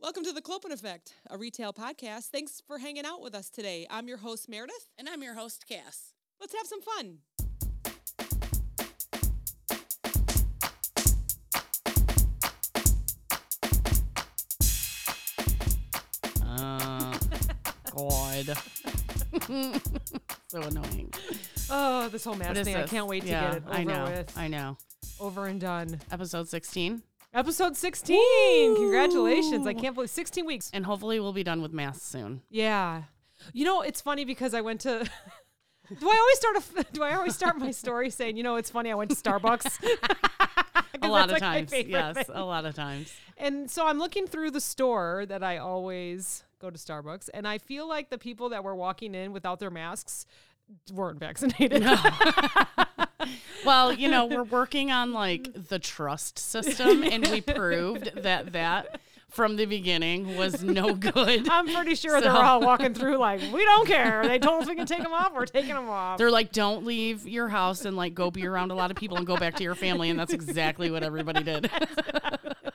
Welcome to the Clopen Effect, a retail podcast. Thanks for hanging out with us today. I'm your host, Meredith. And I'm your host, Cass. Let's have some fun. Uh, God. so annoying. Oh, this whole What mask is thing. I this? can't wait to Yeah, get it over I know. with. I know. Over and done. Episode 16. Episode 16. Congratulations. I can't believe 16 weeks. And hopefully we'll be done with masks soon. Yeah. You know, it's funny because I went to Do I always start a do I always start my story saying, "You know, it's funny I went to Starbucks." A lot of like, times. Yes, thing. a lot of times. And so I'm looking through the store that I always go to Starbucks, and I feel like the people that were walking in without their masks weren't vaccinated. Well, you know, we're working on like the trust system, and we proved that that from the beginning was no good. I'm pretty sure they're all walking through like, we don't care. They told us we can take them off. We're taking them off. They're like, don't leave your house and like go be around a lot of people and go back to your family. And that's exactly what everybody did.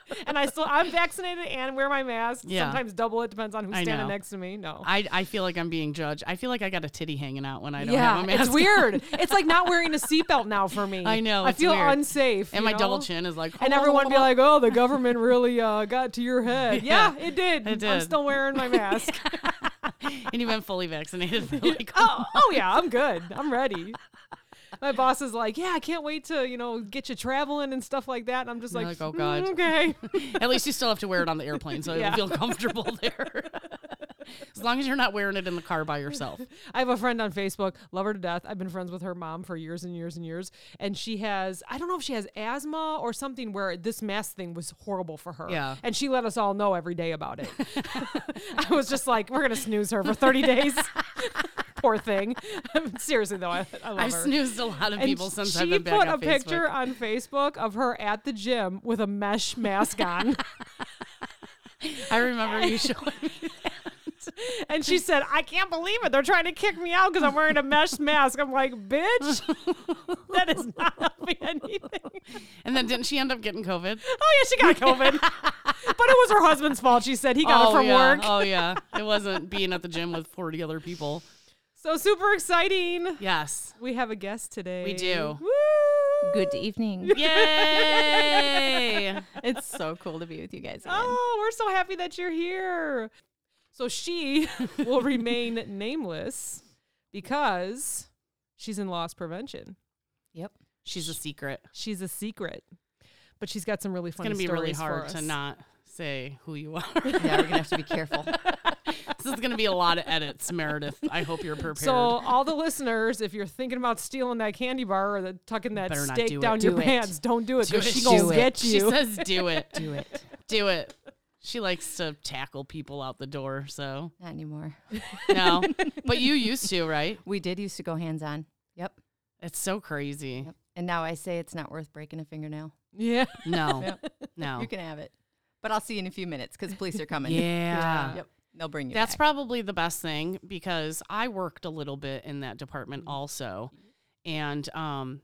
and I still, I'm vaccinated and wear my mask. Yeah. Sometimes double it depends on who's I standing know. next to me. No. I, I feel like I'm being judged. I feel like I got a titty hanging out when I don't yeah, have a mask. it's weird. it's like not wearing a seatbelt now for me. I know, I feel weird. unsafe. And my double chin is like, And everyone be like, "Oh, the government really uh, got to your head." Yeah, it did. It did. I'm still wearing my mask. and you've been fully vaccinated like, oh, oh yeah, I'm good. I'm ready. My boss is like, "Yeah, I can't wait to you know get you traveling and stuff like that." And I'm just like, like, "Oh, "Mm, God." okay." At least you still have to wear it on the airplane, so Yeah. you'll feel comfortable there. as long as you're not wearing it in the car by yourself. I have a friend on Facebook, love her to death. I've been friends with her mom for years and years and years. And she has, I don't know if she has asthma or something where this mask thing was horrible for her. Yeah. And she let us all know every day about it. I was just like, we're going to snooze her for 30 days. Poor thing. Seriously, though, I, I love I've her. snoozed a lot of And people since she I've been back put on a picture on Facebook of her at the gym with a mesh mask on. I remember you showing me. That. And she said, I can't believe it. They're trying to kick me out because I'm wearing a mesh mask. I'm like, bitch, that is not helping anything. And then didn't she end up getting COVID? Oh, yeah, she got COVID. but it was her husband's fault. She said he got oh, it from yeah. work. Oh, yeah. It wasn't being at the gym with 40 other people. So super exciting. Yes. We have a guest today. We do. Woo! Good evening. Yay! it's so cool to be with you guys again. Oh, we're so happy that you're here. So she will remain nameless because she's in loss prevention. Yep. She's a secret. She's a secret, but she's got some really funny. It's going to be really hard to not say who you are. Yeah, we're gonna have to be careful. this is going to be a lot of edits, Meredith. I hope you're prepared. So all the listeners, if you're thinking about stealing that candy bar or the, tucking that Better not steak do it. down your Do it. pants, don't do it Do because it. she Do gonna it. get she you. says, do it. Do it. Do it. She likes to tackle people out the door. So, Not anymore. no. but you used to, right? We did used to go hands on. Yep. It's so crazy. Yep. And now I say it's not worth breaking a fingernail. yeah. No. Yep. No. You can have it. But I'll see you in a few minutes because police are coming. Yeah. Yep. They'll bring you. That's back. probably the best thing because I worked a little bit in that department Mm-hmm. also. And um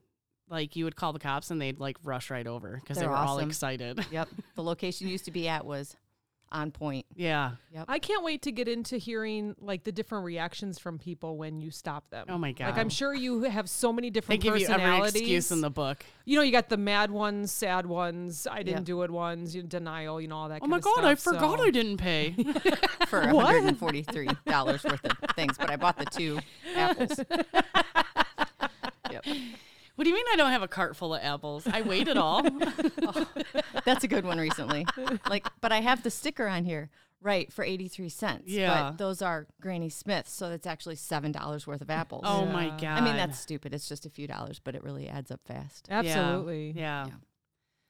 like you would call the cops and they'd like rush right over because they They're were all excited. Yep. The location you used to be at was on point. yeah. I can't wait to get into hearing like the different reactions from people when you stop them. Oh my god. Like I'm sure you have so many they different give you every excuse in the book. you know, you got the mad ones, sad ones, I didn't Yep. do it ones, you denial, you know, all that. Oh kind my of god, stuff, I forgot so- I didn't pay. for $143 worth of things, but I bought the two apples. yep. What do you mean I don't have a cart full of apples? I weighed it all. That's a good one recently. Like, but I have the sticker on here, right, for 83 cents. Yeah. But those are Granny Smith's, so that's actually $7 worth of apples. oh my god. I mean, that's stupid. It's just a few dollars, but it really adds up fast. Absolutely. Yeah. Yeah.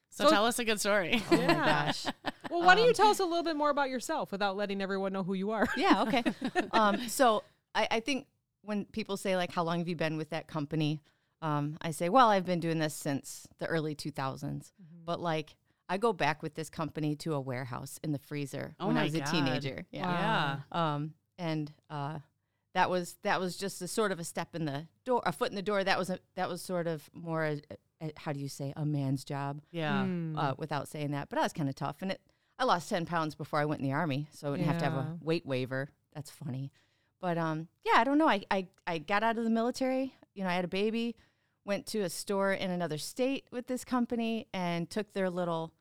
So, So- tell us a good story. Oh Yeah. my gosh. Well, why don't you Um, tell us a little bit more about yourself without letting everyone know who you are? Yeah, okay. um, so I, I think when people say, like, how long have you been with that company? Um, I say, well, I've been doing this since the early 2000s. Mm-hmm. But, like, I go back with this company to a warehouse in the freezer Oh when I was God. a teenager. Yeah. Um, and uh, that was that was just a sort of a step in the door, a foot in the door. That was a that was sort of more, a, a, how do you say, a man's job Yeah. Hmm. uh, without saying that. But I was kind of tough, and it I lost 10 pounds before I went in the army, so I wouldn't have to have a weight waiver. That's funny. But um, yeah, I don't know. I, I, I got out of the military. You know, I had a baby, went to a store in another state with this company and took their little,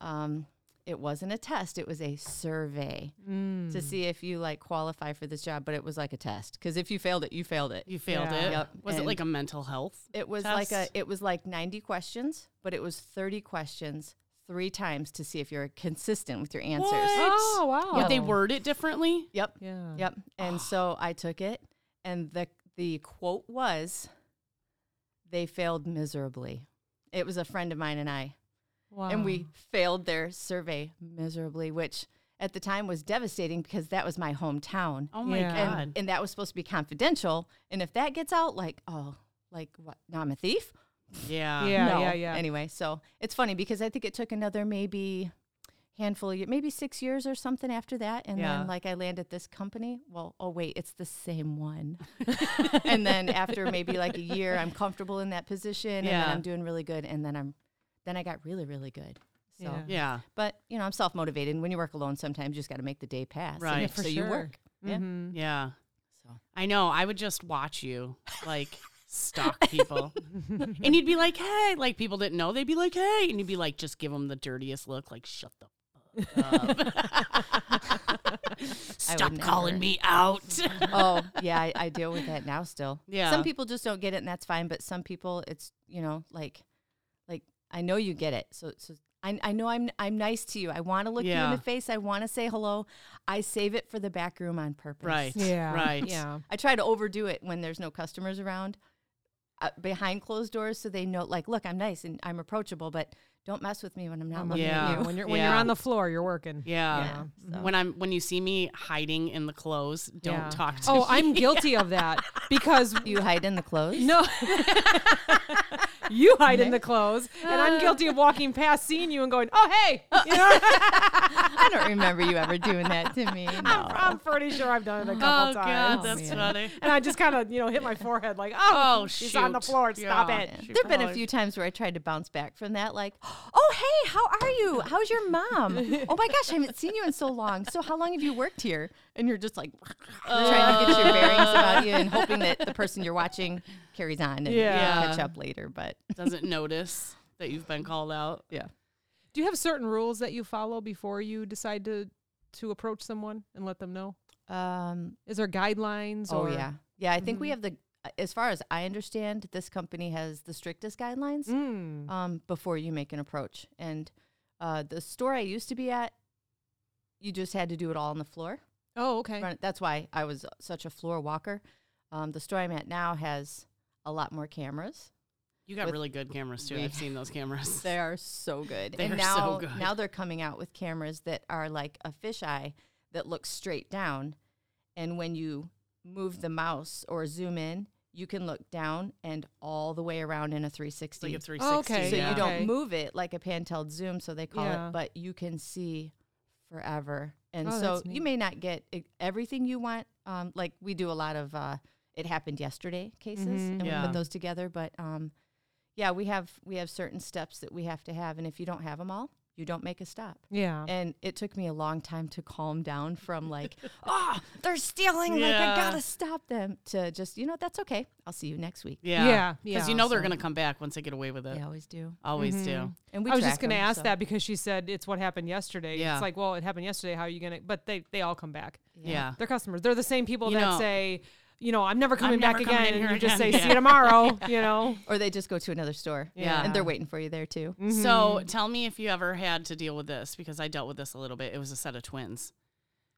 um, it wasn't a test, it was a survey Mm. to see if you like qualify for this job. But it was like a test because if you failed it, you failed it. You failed Yeah. it. Yep. Was it like a mental health? It was like a it was like 90 questions, but it was 30 questions three times to see if you're consistent with your answers. What? Oh wow. Would they word it differently? Yep. Yeah. Yep. And so I took it and the the quote was they failed miserably. It was a friend of mine and I. Wow. And we failed their survey miserably, which at the time was devastating because that was my hometown. Oh my Yeah. god. And, and that was supposed to be confidential. And if that gets out, like, oh, like what? Now I'm a thief? yeah. Yeah. no. Yeah. Yeah. Anyway, so it's funny because I think it took another maybe handful of years, maybe six years or something after that. And Yeah. then like I landed this company. Well, oh wait, it's the same one. and then after maybe like a year, I'm comfortable in that position and then I'm doing really good. And then I'm then I got really, really good. So Yeah. Yeah. but you know, I'm self motivated. And when you work alone, sometimes you just gotta make the day pass. Right. Yeah, for so you work. Yeah. Mhm. Yeah. So I know. I would just watch you like stalk people. and you'd be like, hey, like people didn't know. They'd be like, hey. And you'd be like, just give them the dirtiest look, like, shut the fuck. Stop calling never. me out. oh yeah, I, I deal with that now still. Yeah. Some people just don't get it, and that's fine. But some people, it's you know, like, like I know you get it. So, so I, I know I'm I'm nice to you. I want to look you in the face. I want to say hello. I save it for the back room on purpose. right. Yeah. Right. Yeah. I try to overdo it when there's no customers around, uh, behind closed doors, so they know, like, look, I'm nice and I'm approachable, but don't mess with me when I'm not looking Yeah. at you. When you're when you're on the floor, you're working. Yeah. Yeah, so. When I'm when you see me hiding in the clothes, don't Yeah. talk to Oh, me. Oh, I'm guilty of that because you hide in the clothes? no. you hide in the clothes, and I'm uh. guilty of walking past, seeing you, and going, "Oh, hey!" You know, I don't remember you ever doing that to me. No. I'm pretty sure I've done it a couple Oh couple god, times. that's man. funny. and I just kind of, you know, hit my forehead like, "Oh, Oh, she's on the floor. Stop Yeah. it." There have been a few times where I tried to bounce back from that, like, oh, hey, how are you? How's your mom? oh my gosh, I haven't seen you in so long. So, how long have you worked here? And you're just like trying to get your bearings about you and hoping that the person you're watching carries on and Yeah. catch up later. But Doesn't notice that you've been called out. yeah. Do you have certain rules that you follow before you decide to to approach someone and let them know? Um, Is there guidelines? oh, or? yeah. Yeah, I think we Mhm. have the, as far as I understand, this company has the strictest guidelines. Mm. um, before you make an approach. And uh, the store I used to be at, you just had to do it all on the floor. Oh, okay. That's why I was such a floor walker. Um, the store I'm at now has a lot more cameras. You got With- really good cameras too. we- I've seen those cameras. They are so good. They and are now, so good. now they're coming out with cameras that are like a fisheye that looks straight down. And when you move the mouse or zoom in, you can look down and all the way around in a 360. Like a 360. Okay, So yeah. you don't move it like a pan-tilt zoom, so they call Yeah. it, but you can see forever. And Oh, so you may not get everything you want. Um, like we do a lot of uh, it happened yesterday cases, Mhm. and we put those together. But um, yeah, we have we have certain steps that we have to have, and if you don't have them all, you don't make a stop. Yeah. And it took me a long time to calm down from like, oh, they're stealing, like I gotta stop them, to just you know that's okay. I'll see you next week. Yeah. Yeah, Because yeah. you know they're So- going to come back once they get away with it. They always do. Always Mhm. do. And we I was just going to 'em, ask so- that because she said it's what happened yesterday. Yeah. It's like, well, it happened yesterday. How are you going to? But they they all come back. Yeah. They're customers. They're the same people You that know- say, you know, I'm never coming never back coming again, and here you just say, again. see you tomorrow. You know. Or they just go to another store. Yeah. And they're waiting for you there too. Mm-hmm. So tell me if you ever had to deal with this because I dealt with this a little bit. It was a set of twins.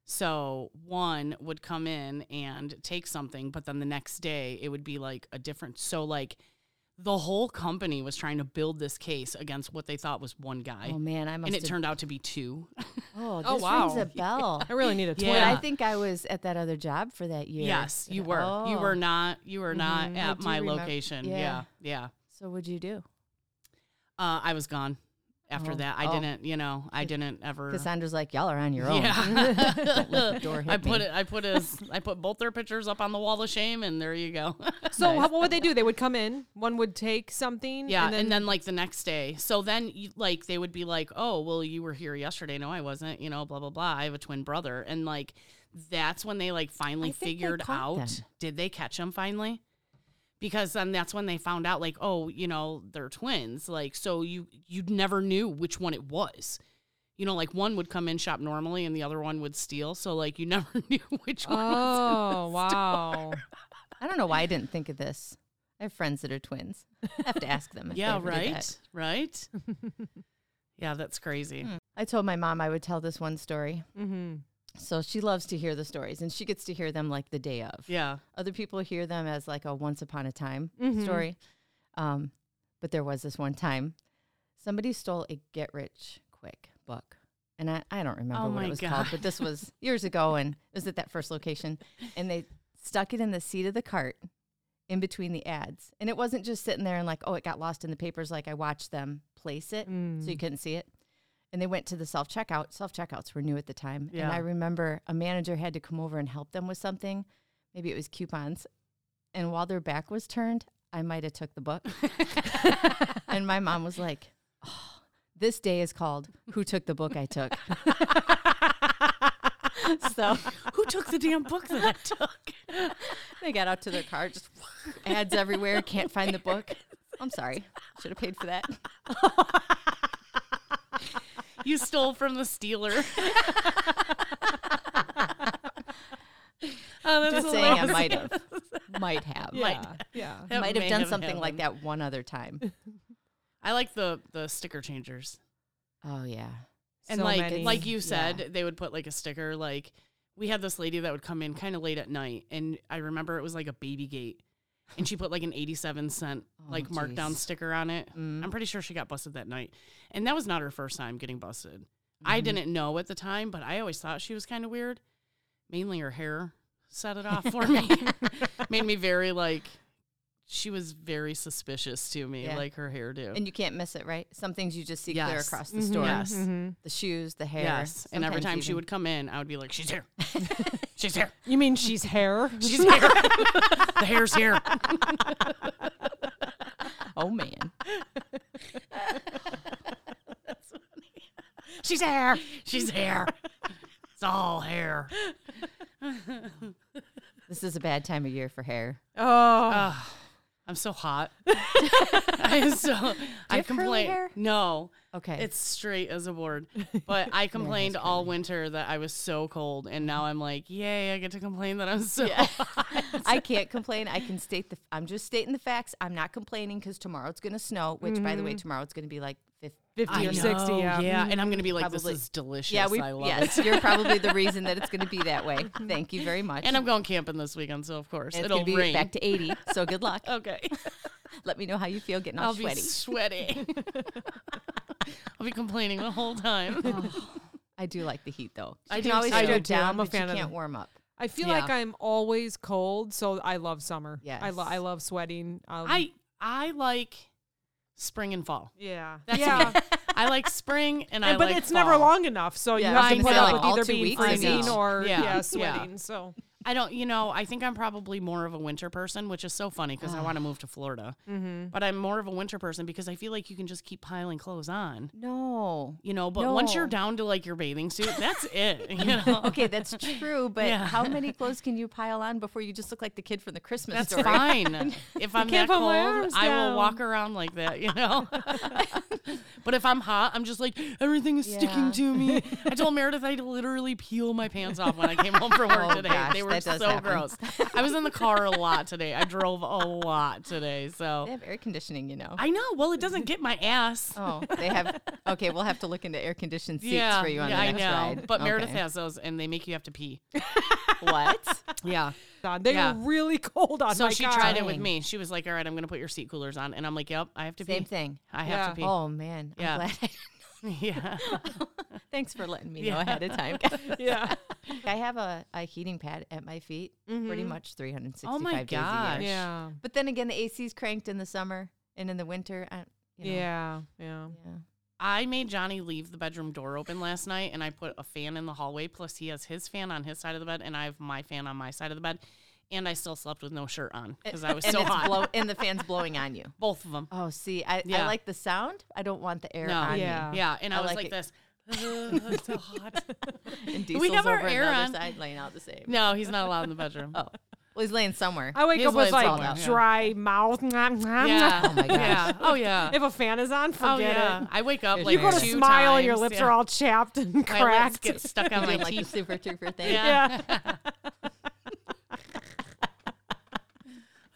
So one would come in and take something, but then the next day it would be like a different. So like the whole company was trying to build this case against what they thought was one guy, Oh man, I must. and it have- turned out to be two. Oh, this Oh, wow. rings a bell. I really need a twin. Yeah. I think I was at that other job for that year. yes, you That- were. You were Oh. not. You were not Mhm. At my remember- location. yeah. Yeah, yeah. So what'd you do? Uh, I was gone. After Oh, that. I oh. didn't, you know, I didn't ever. Cassandra's like, y'all are on your own. Yeah. Don't let the door hit I put me. it. I put his. I put both their pictures up on the wall of shame, and there you go. So how, what would they do? They would come in. One would take something. yeah, and then, like the next day. So then, you, like they would be like, "Oh, well, you were here yesterday. No, I wasn't. You know, blah blah blah. I have a twin brother." And like, that's when they like finally I they figured out. them. Did they catch him finally? Because then that's when they found out, like, oh, you know, they're twins. Like, so you you never knew which one it was. You know, like one would come in shop normally and the other one would steal. So like you never knew which one. was Oh wow! I don't know why I didn't think of this. I have friends that are twins. I have to ask them. If Yeah, they ever did that. right? Right? yeah, that's crazy. Hmm. I told my mom I would tell this one story. mm-hmm. So she loves to hear the stories and she gets to hear them like the day of. Yeah. Other people hear them as like a once upon a time Mhm. story. Um, but there was this one time somebody stole a get rich quick book. And I, I don't remember Oh what it was called, but this was years ago and it was at that first location. And they stuck it in the seat of the cart in between the ads. And it wasn't just sitting there and like, oh, it got lost in the papers. Like I watched them place it Mm. so you couldn't see it. And they went to the self checkout. Self checkouts were new at the time. And I remember a manager had to come over and help them with something. Maybe it was coupons. And while their back was turned, I might have took the book. and my mom was like, oh, this day is called Who Took the Book I Took. so Who took the damn book that I took? they got out to their car, just ads everywhere, can't find the book. I'm sorry. Should have paid for that. You stole from the stealer. oh, that's Just saying I might have. Might have. Yeah, yeah. That might have may done something like that one other time. I like the the sticker changers. Oh yeah. And So like many. like you Yeah. said, they would put like a sticker like we had this lady that would come in kind of late at night and I remember it was like a baby gate. And she put like an 87 cent Oh, like markdown sticker on it. Mm. I'm pretty sure she got busted that night. And that was not her first time getting busted. I Mhm. didn't know at the time, but I always thought she was kind of weird. Mainly her hair set it off for me. Made me very like she was very suspicious to me, Yeah. like her hairdo. And you can't miss it, right? Some things you just see clear across the Mhm, store. Yes. mhm. The shoes, the hair. Yes. And every sometimes time she would come in, I would be like, She's here. She's here. You mean she's hair? She's here. the hair's here. Oh man. She's hair. She's hair. It's all hair. This is a bad time of year for hair. Oh, Ugh, I'm so hot. I so. I complain. No, Okay. it's straight as a board. But I complained all winter that I was so cold, and now I'm like, yay! I get to complain that I'm so. Yeah. hot. I can't complain. I can state the. I'm just stating the facts. I'm not complaining because tomorrow it's going to snow. Which, by the way, mm-hmm. tomorrow it's going to be like 50. 50 I or 60, yeah. yeah, and I'm gonna be like, Probably- this is delicious. Yeah, we. I love yes, it. you're probably the reason that it's going to be that way. Thank you very much. And I'm going camping this weekend, so of course And it'll be rain. back to 80. So good luck. okay, Let me know how you feel getting all I'll sweaty. be sweaty. I'll be complaining the whole time. Oh, I do like the heat though. You I can do always too. I do strip too. down, I'm a but fan you of can't the- warm up. I feel Yeah. like I'm always cold, so I love summer. Yes. I, lo- I love sweating. Um, I I like spring and fall. yeah, That's yeah. me. I like spring and I And- but like it's never long enough, so Yeah, you have was to put say, up like, with either being weeks, freezing or Yeah, yeah, yeah. sweating. So I don't, you know, I think I'm probably more of a winter person, which is so funny because I want to move to Florida. mm-hmm. But I'm more of a winter person because I feel like you can just keep piling clothes on, No. you know. But once you're down to like your bathing suit, that's it, you know. Okay, that's true, but Yeah. how many clothes can you pile on before you just look like the kid from the Christmas That's story? fine. If I'm that cold, I will walk around like that, you know. but if I'm hot, I'm just like everything is Yeah. sticking to me. I told Meredith I literally peel my pants off when I came home from work Oh, today. gosh, they were that does so happen. gross. I was in the car a lot today. I drove a lot today, So They so have air conditioning, you know. I know. Well, it doesn't get my ass. oh, they have. Okay, we'll have to look into air conditioned seats yeah, for you on yeah, the I next know. ride. But Meredith has those, and they make you have to pee. what? Yeah. God, they Yeah. are really cold on So my she car. tried it with me. She was like, "All right, I'm going to put your seat coolers on," and I'm like, "Yep, I have to Same pee. Same thing. I have Yeah. to pee." Oh man, I'm Yeah. Glad. I, yeah. thanks for letting me know Yeah. ahead of time. Yeah. I have a, a heating pad at my feet, pretty Mhm. much 365 Oh my days a gosh. year. Yeah. But then again, the AC's cranked in the summer and in the winter. I, you know, Yeah. Yeah. yeah. I made Johnny leave the bedroom door open last night and I put a fan in the hallway. Plus, he has his fan on his side of the bed and I have my fan on my side of the bed. And I still slept with no shirt on because I was and so hot. blow- and the fan's blowing on you. Both of them. Oh, see, I, I like the sound. I don't want the air No. on Yeah. me. Yeah. And I, I was like like, this. it's so hot. And We Diesel's have our over on air the other on. side, laying out the same. No, he's not allowed in the bedroom. Oh, well, he's laying somewhere. I wake His up with like all out, yeah. dry mouth. Yeah. Oh my gosh. Yeah. Oh yeah. If a fan is on, oh, forget oh yeah. it. I wake up like You go to two smile and your lips yeah. are all chapped and my lips cracked. get stuck on my Doing like teeth. super trooper thing. Yeah. yeah.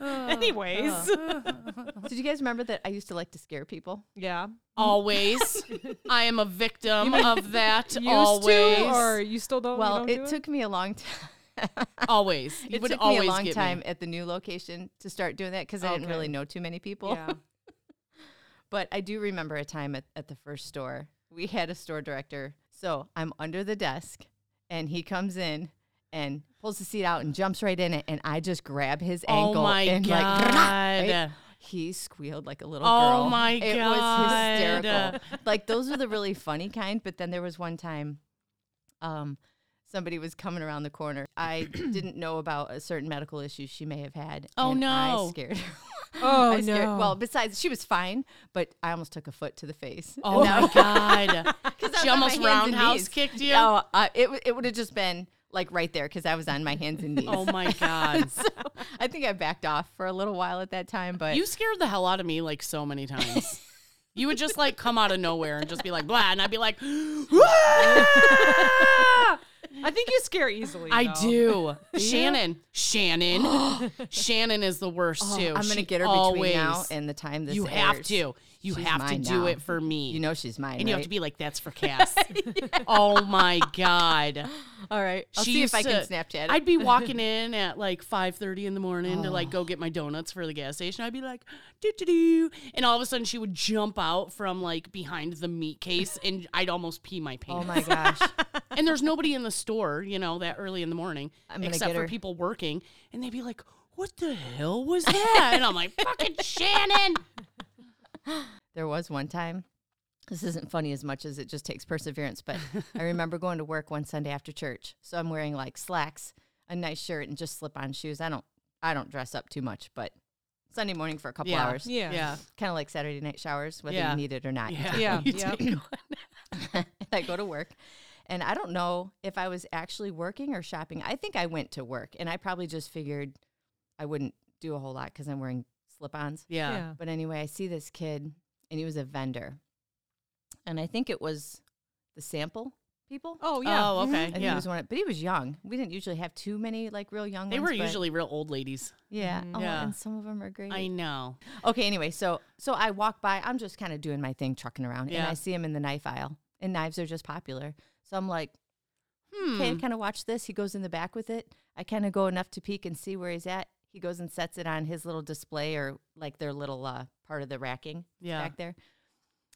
Anyways. Did you guys remember that I used to like to scare people? yeah. Always. I am a victim of that. Used always. to, or you still don't? you Well, don't it do took me a long time. always. You It would took always me a long get time me. at the new location to start doing that because I didn't Okay. really know too many people. Yeah. But I do remember a time at, at the first store. We had a store director. So I'm under the desk and he comes in and pulls the seat out and jumps right in it. And I just grab his Oh ankle my and god. like, right? he squealed like a little girl. Oh my It God. It was hysterical. like those are the really funny kind. But then there was one time, um, somebody was coming around the corner. I didn't know about a certain medical issue she may have had. Oh, and I no. scared her. Oh I scared, no. Well, besides, she was fine, but I almost took a foot to the face. Oh my god! She almost roundhouse kicked you. Oh, uh, it it would have just been like right there because I was on my hands and knees. Oh my god. so I think I backed off for a little while at that time, but You scared the hell out of me like so many times. You would just like come out of nowhere and just be like blah, and I'd be like, "Ah!" I think you scare easily. I though. do. Shannon, Shannon, Shannon is the worst Oh, too. I'm gonna She get her always, between now and the time this you have airs. to. You She's have to do now. it for me. You know she's mine, and you have to be like, "That's for Cass." Oh my god. All right, I'll She see if I can to- uh, Snapchat it. I'd be walking in at like 5:30 in the morning to like go oh. get my donuts for the gas station. I'd be like, doo doo doo, and all of a sudden she would jump out from like behind the meat case, and I'd almost pee my oh pants. oh my gosh. and there's nobody in the store, you know, that early in the morning, I'm except for people working, and they'd be like, "What the hell was that?" and I'm like, "Fucking Shannon." There was one time. This isn't funny as much as it just takes perseverance, but I remember going to work one Sunday after church. So I'm wearing like slacks, a nice shirt, and just slip-on shoes. I don't I don't dress up too much, but Sunday morning for a couple Yeah. hours. Yeah. Yeah, Kind of like Saturday night showers, whether Yeah. you need it or not. you yeah, Yeah, You yep. I go to work and I don't know if I was actually working or shopping. I think I went to work and I probably just figured I wouldn't do a whole lot because I'm wearing slip ons. Yeah. Yeah. But anyway, I see this kid and he was a vendor. And I think it was the sample people. Oh yeah. Oh, Mhm. okay. I think yeah. he was one, of- but he was young. We didn't usually have too many like real young They ones. were usually real old ladies. yeah. Mhm. Oh, Yeah. and some of them are great. I know. Okay, anyway, so so I walk by. I'm just kind of doing my thing, trucking around, and I see him in the knife aisle, and knives are just popular. So I'm like, Hmm. okay, kind of watch this. He goes in the back with it. I kind of go enough to peek and see where he's at. He goes and sets it on his little display or like their little uh, part of the racking Yeah. back there.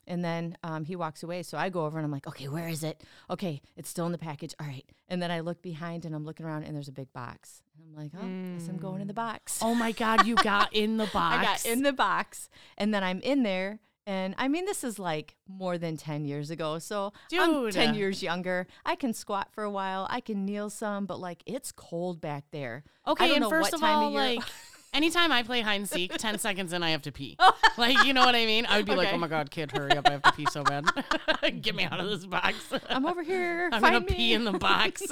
And then um, he walks away. So I go over and I'm like, okay, where is it? Okay, it's still in the package. All right. And then I look behind and I'm looking around and there's a big box. And I'm like, oh, guess I'm going in the box. Oh my God, you got in the box. I got in the box and then I'm in there. And I mean, this is like more than 10 years ago. So I'm 10 years younger. I can squat for a while. I can kneel some, but like it's cold back there. I Okay, don't and know first what of time all, of like anytime I play hide and seek, ten seconds in I have to pee. Oh. like you know what I mean? I would be like, oh my god, kid, hurry up! I have to pee so bad. Get me out of this box. I'm over here. I'm Find gonna pee in the box.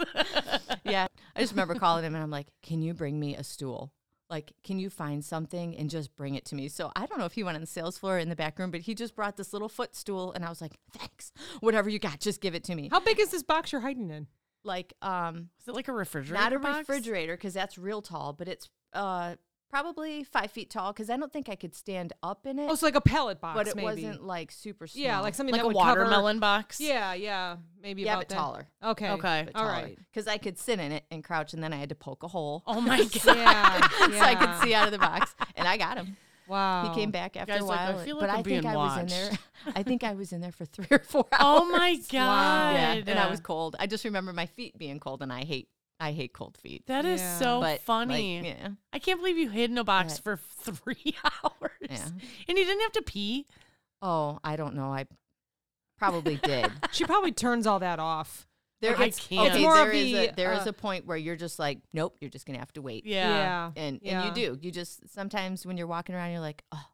yeah. I just remember calling him and I'm like, can you bring me a stool? Like, can you find something and just bring it to me? So I don't know if he went on the sales floor or in the back room, but he just brought this little footstool and I was like, thanks. Whatever you got, just give it to me. How big is this box you're hiding in? Like, um, Is it like a refrigerator? not a box? refrigerator because that's real tall, but it's uh probably five feet tall because I don't think I could stand up in it. Oh, it's like a pallet box, but it maybe. wasn't like super small. Yeah, like something Like that a would cover- watermelon box. Yeah, yeah, maybe yeah, about but that. taller. Okay. Okay. But All taller. right. Because I could sit in it and crouch, and then I had to poke a hole Oh my god. Yeah, so I could see out of the box, and I got him. Wow. He came back after Guys, a like, I while, feel but I'm I think being I was in there. I think I was in there for three or four hours. Oh my god. Yeah, and I was cold. I just remember my feet being cold, and I hate I hate cold feet. That is Yeah. so but funny. Like, yeah, I can't believe you hid in a box But- for three hours. Yeah. And you didn't have to pee. Oh, I don't know. I probably did. She probably turns all that off. There, I it's, can't. okay, It's more there of is the, a, there is uh, a point where you're just like, nope, you're just gonna have to wait. Yeah. And Yeah. and you do. You just sometimes when you're walking around, you're like, oh,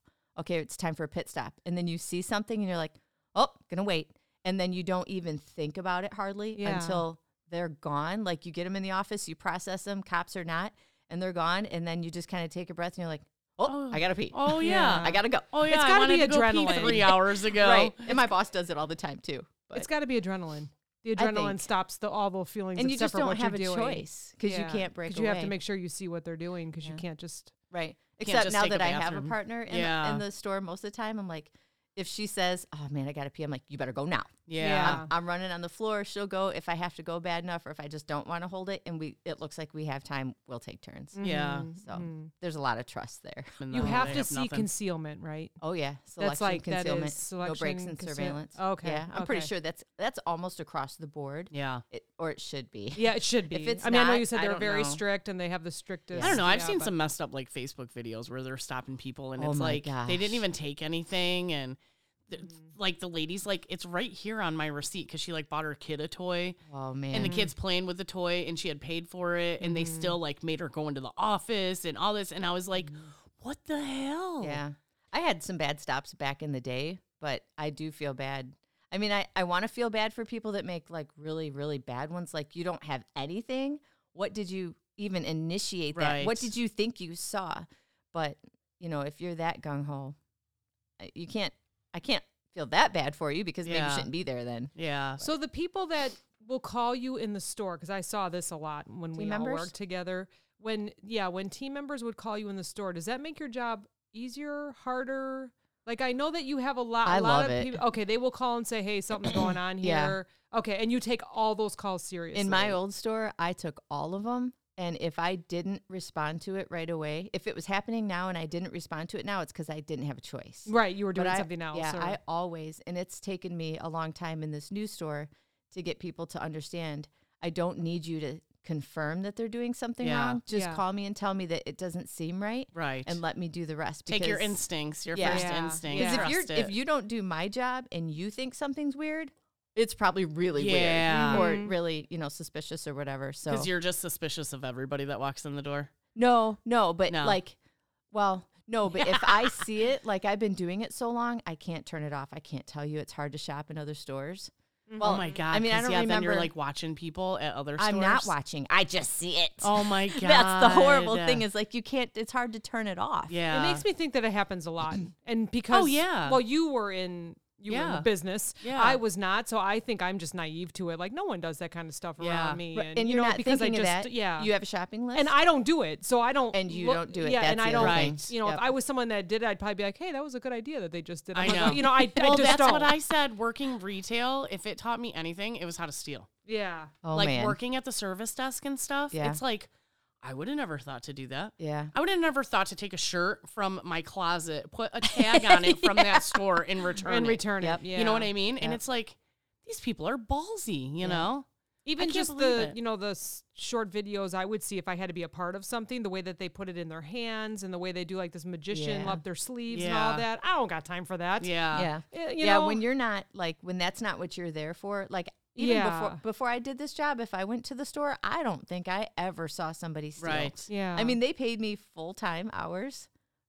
okay, it's time for a pit stop, and then you see something, and you're like, oh, gonna wait, and then you don't even think about it hardly Yeah. until they're gone. Like you get them in the office, you process them, cops or not, and they're gone, and then you just kind of take a breath, and you're like, oh, Oh. I gotta pee. Oh Yeah. yeah. I gotta go. Oh yeah. It's gotta be to go adrenaline. three hours ago. Right. And my boss does it all the time too. But it's got to be adrenaline. The adrenaline stops the all the feelings. and you just don't have a doing. choice because you can't break 'cause away. you have to make sure you see what they're doing because you can't just. Right. Except just now that I have a partner in, Yeah. the, in the store most of the time, I'm like, if she says, "Oh man, I gotta pee," I'm like, "You better go now." Yeah. Yeah. I'm, I'm running on the floor. She'll go if I have to go bad enough, or if I just don't want to hold it, and we it looks like we have time. We'll take turns. Yeah. Mhm, So mhm. there's a lot of trust there. And You have they to see nothing. concealment, right? Oh yeah, selection, That's like that concealment, is no breaks selection, and conceal- surveillance. Okay, yeah, I'm pretty sure that's that's almost across the board, Yeah. it, or it should be. Yeah, it should be. If it's I mean, I know you said they're very know. strict and they have the strictest. I don't know. I've yeah, seen but- some messed up like Facebook videos where they're stopping people and Oh it's my like they didn't even take anything and th- Mm-hmm. Mm-hmm. like the lady's like it's right here on my receipt because she like bought her kid a toy Oh man, and the kid's playing with the toy and she had paid for it and they mm-hmm. still like made her go into the office and all this and I was like, mm-hmm. what the hell? Yeah. I had some bad stops back in the day, but I do feel bad. I mean, I, I want to feel bad for people that make like really, really bad ones. Like, you don't have anything. What did you even initiate that? What did you think you saw? But, you know, if you're that gung ho, uh, you can't, I can't feel that bad for you because maybe you shouldn't be there then. Yeah. So the people that will call you in the store, because I saw this a lot when we Team all worked together. When yeah, when team members would call you in the store, does that make your job easier, harder? Like I know that you have a lot. I a lot love of it. people. Okay, they will call and say, "Hey, something's going on here." Yeah. here." Okay, and you take all those calls seriously. In my old store, I took all of them. And if I didn't respond to it right away, if it was happening now and I didn't respond to it now, it's because I didn't have a choice. right, you were But doing I- something else. Yeah, or- I always, and it's taken me a long time in this new store to get people to understand I don't need you to confirm that they're doing something Yeah. wrong. Just Yeah. call me and tell me that it doesn't seem right right. and let me do the rest. Take your instincts, your Yeah. first Yeah. instinct. Yeah. Because if you're if you don't do my job and you think something's weird, it's probably really Yeah. weird or mm-hmm. really you know suspicious or whatever. So because you're just suspicious of everybody that walks in the door. No, no, but No. like, well, no, but if I see it, like I've been doing it so long, I can't turn it off. I can't tell you it's hard to shop in other stores. Mm-hmm. Well, oh my god! I mean, I 'cause, don't yeah, Then you're like watching people at other stores. I'm not watching. I just see it. Oh my god! That's the horrible thing is like you can't. It's hard to turn it off. yeah, It makes me think that it happens a lot. And oh, because Oh, yeah. well, you were in you were in the business. Yeah. I was not, so I think I'm just naive to it. Like no one does that kind of stuff Yeah. around me. Right, And, and you you're know, not because thinking I just of that. yeah. You have a shopping list, and I don't do it, so I don't. And you look- don't do it. Yeah, That's and I don't. Right. You know, Yep. if I was someone that did, it, I'd probably be like, "Hey, that was a good idea that they just did. I know. gonna- You know, I, I well, just that's don't. what I said. Working retail, if it taught me anything, it was how to steal. yeah. oh like man, working at the service desk and stuff. Yeah. It's like I would have never thought to do that. yeah, I would have never thought to take a shirt from my closet, put a tag on it from that store, and return And it. return Yep. it. Yeah. You know what I mean? And it's like these people are ballsy. You Yeah. know? even just the it. you know the short videos i would see if i had to be a part of something the way that they put it in their hands and the way they do like this magician Yeah. up their sleeves and all that i don't got time for that Yeah. yeah, Eh, you yeah. when you're not like when that's not what you're there for, like. Even Yeah. before before I did this job, if I went to the store, I don't think I ever saw somebody steal. Right. yeah I mean, they paid me full time hours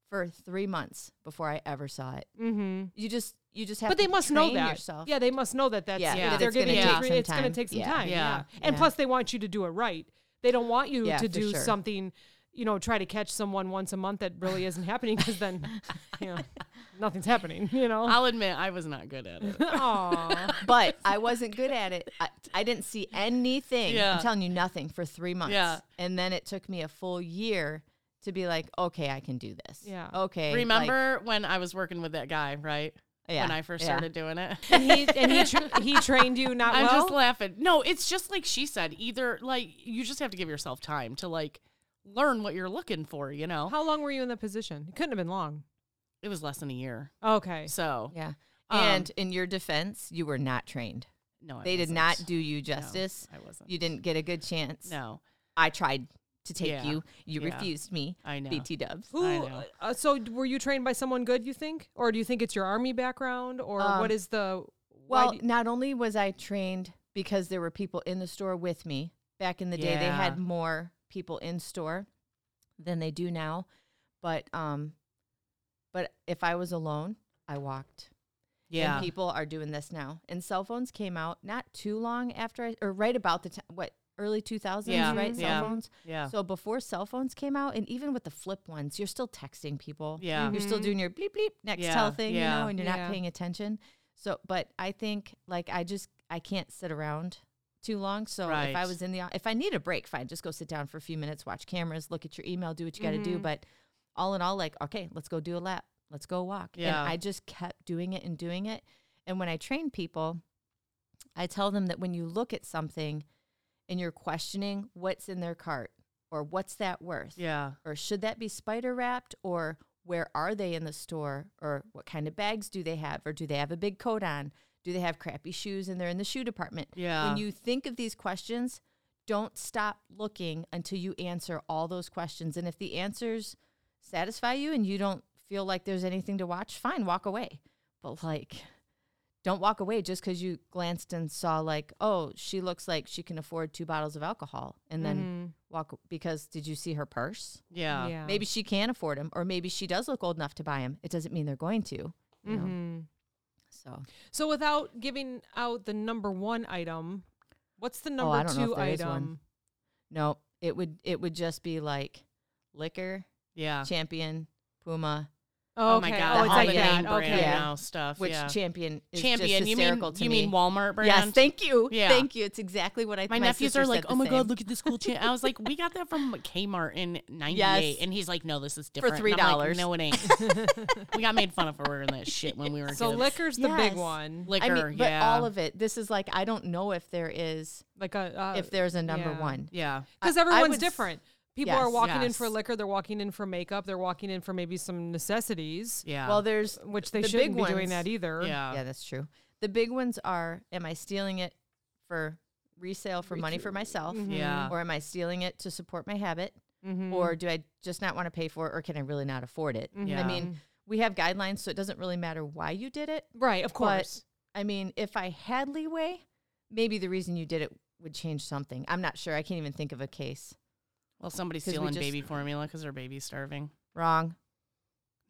for three months before I ever saw it. mm-hmm. You just you just have but to they must know that yourself. yeah they must know that that's Yeah, if that they're it's gonna giving take you free, some it's going to time. take some Yeah. time yeah, Yeah. and Yeah. plus they want you to do it right they don't want you Yeah, to do sure. something you know try to catch someone once a month that really isn't happening because then you know nothing's happening you know I'll admit I was not good at it. Aw. but I wasn't good at it. I, I didn't see anything. Yeah. I'm telling you, nothing for three months. Yeah. And then it took me a full year to be like, okay, I can do this. Yeah. Okay. like- Remember when I was working with that guy, right? yeah, When I first yeah. started doing it. and he and he tra- he trained you not I'm well just laughing. No, it's just like she said. Either like you just have to give yourself time to like learn what you're looking for. You know, How long were you in the position? It couldn't have been long. it was less than a year. Okay. So Yeah. Um, and in your defense, you were not trained. no, I They did wasn't. not do you No, justice. I wasn't. You didn't get a good chance. no, I tried to take Yeah. you. You Yeah. refused me. I know. BT dubs. Who? I know. Uh, so were you trained by someone good? You think, or do you think it's your army background, or Um, what is the Well, do- not only was I trained because there were people in the store with me. Back in the day, they had more people in store than they do now. But um, but if I was alone, I walked. Yeah. And people are doing this now. And cell phones came out not too long after I, or right about the time, what, early 2000s, Yeah, right? yeah. Cell phones. yeah. So before cell phones came out, and even with the flip ones, you're still texting people. yeah. You're still Mhm. doing your bleep bleep next Yeah, tell thing, you know, and you're Yeah. not paying attention. So, but I think like I just I can't sit around too long. So if I was in the if I need a break, fine, just go sit down for a few minutes, watch cameras, look at your email, do what you got to do. Mm-hmm. But all in all, like okay, let's go do a lap, let's go walk. Yeah. And I just kept doing it and doing it. And when I train people, I tell them that when you look at something and you're questioning what's in their cart or what's that worth, yeah. or should that be spider wrapped or where are they in the store or what kind of bags do they have or do they have a big coat on do they have crappy shoes and they're in the shoe department Yeah. when you think of these questions don't stop looking until you answer all those questions and if the answers satisfy you and you don't feel like there's anything to watch fine walk away but like don't walk away just because you glanced and saw like oh she looks like she can afford two bottles of alcohol and then walk because did you see her purse yeah. yeah. Maybe she can afford them, or maybe she does look old enough to buy them. It doesn't mean they're going to. You know? Mhm. So So without giving out the number one item, what's the Oh, number I don't know two if there is item? one. no, it would it would just be like liquor, Yeah. champion, Puma, Oh, okay. my god. Oh, it's all like the holiday that. name brand Okay. Yeah. now stuff. which yeah. champion is Champion. just You mean to you me. mean Walmart brand? Yes, thank you, Yeah. thank you. It's exactly what I. my, nephews are like, "Oh the my god, look at this cool champ!" I was like, "We got that from Kmart in '98," Yes. and he's like, "No, this is different." For And I'm like, $3. no, it ain't. we got made fun of for wearing that shit when we were So kids. liquor's the big one. liquor, I mean, but yeah, all of it. This is like I don't know if there is Like a uh, if there's a number yeah. one. yeah, because I- I everyone's different. People are Yes. walking in for Yes. liquor. They're walking in for makeup. They're walking in for maybe some necessities, yeah. Well, there's which they The shouldn't big be doing ones- that either. yeah, yeah, that's true. The big ones are: Am I stealing it for resale for money for myself? Mhm. yeah, or am I stealing it to support my habit? Mhm. Or do I just not want to pay for it, or can I really not afford it? Mhm. Yeah. I mean, we have guidelines, so it doesn't really matter why you did it. right, of course. I mean, if I had leeway, maybe the reason you did it would change something. I'm not sure. I can't even think of a case. Well, somebody's 'Cause we stealing just- baby formula because their baby's starving. Wrong.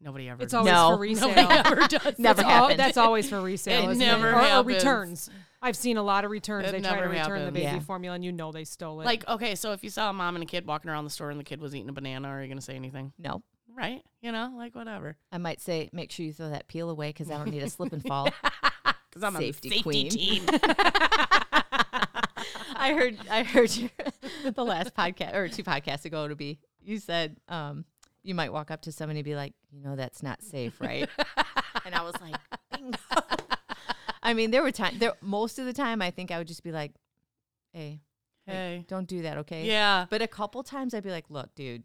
Nobody ever. it's does. always No. for resale. Nobody ever does. Never That's al- happened. that's always for resale. It isn't never Or- or, happens. returns. I've seen a lot of returns. It they try to never return the happens. baby Yeah. formula, and you know they stole it. Like, okay, so if you saw a mom and a kid walking around the store and the kid was eating a banana, are you gonna say anything? No. Right? You know, like whatever. I might say, make sure you throw that peel away because I don't need a slip and fall. Because I'm Safety a safety queen. team. I heard I heard your, the last podcast or two podcasts ago to be you said um you might walk up to somebody and be like, you know that's not safe, right? and I was like, bingo. I mean, there were times there most of the time I think I would just be like, Hey, like, hey. don't do that, okay? Yeah. But a couple times I'd be like, look, dude,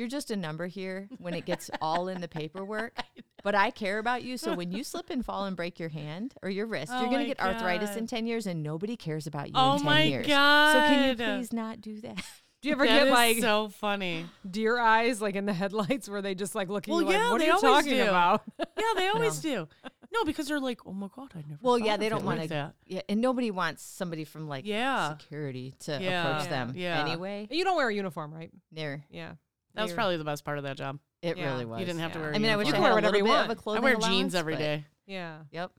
you're just a number here when it gets all in the paperwork. But I care about you. So when you slip and fall and break your hand or your wrist, Oh you're going to get arthritis in 10 years and nobody cares about you Oh in 10 my years. god. So can you please not do that? do you ever That get is like so funny. deer eyes, like in the headlights, where they just like look at Well, you like, yeah, "What are you talking do. about?" Yeah, they always do. No, because they're like, oh my god, I never. Well, yeah, they it don't like want to. Yeah, and nobody wants somebody from like Yeah. security to Yeah. approach Yeah. them Yeah. anyway. you don't wear a uniform, right? Near Yeah, That was probably the best part of that job. it Yeah. really was. You didn't have to yeah. wear. I mean, I wish I can had wear a whatever little you bit want. of a I clothing wear allowance, jeans every but- day. yeah. Yep.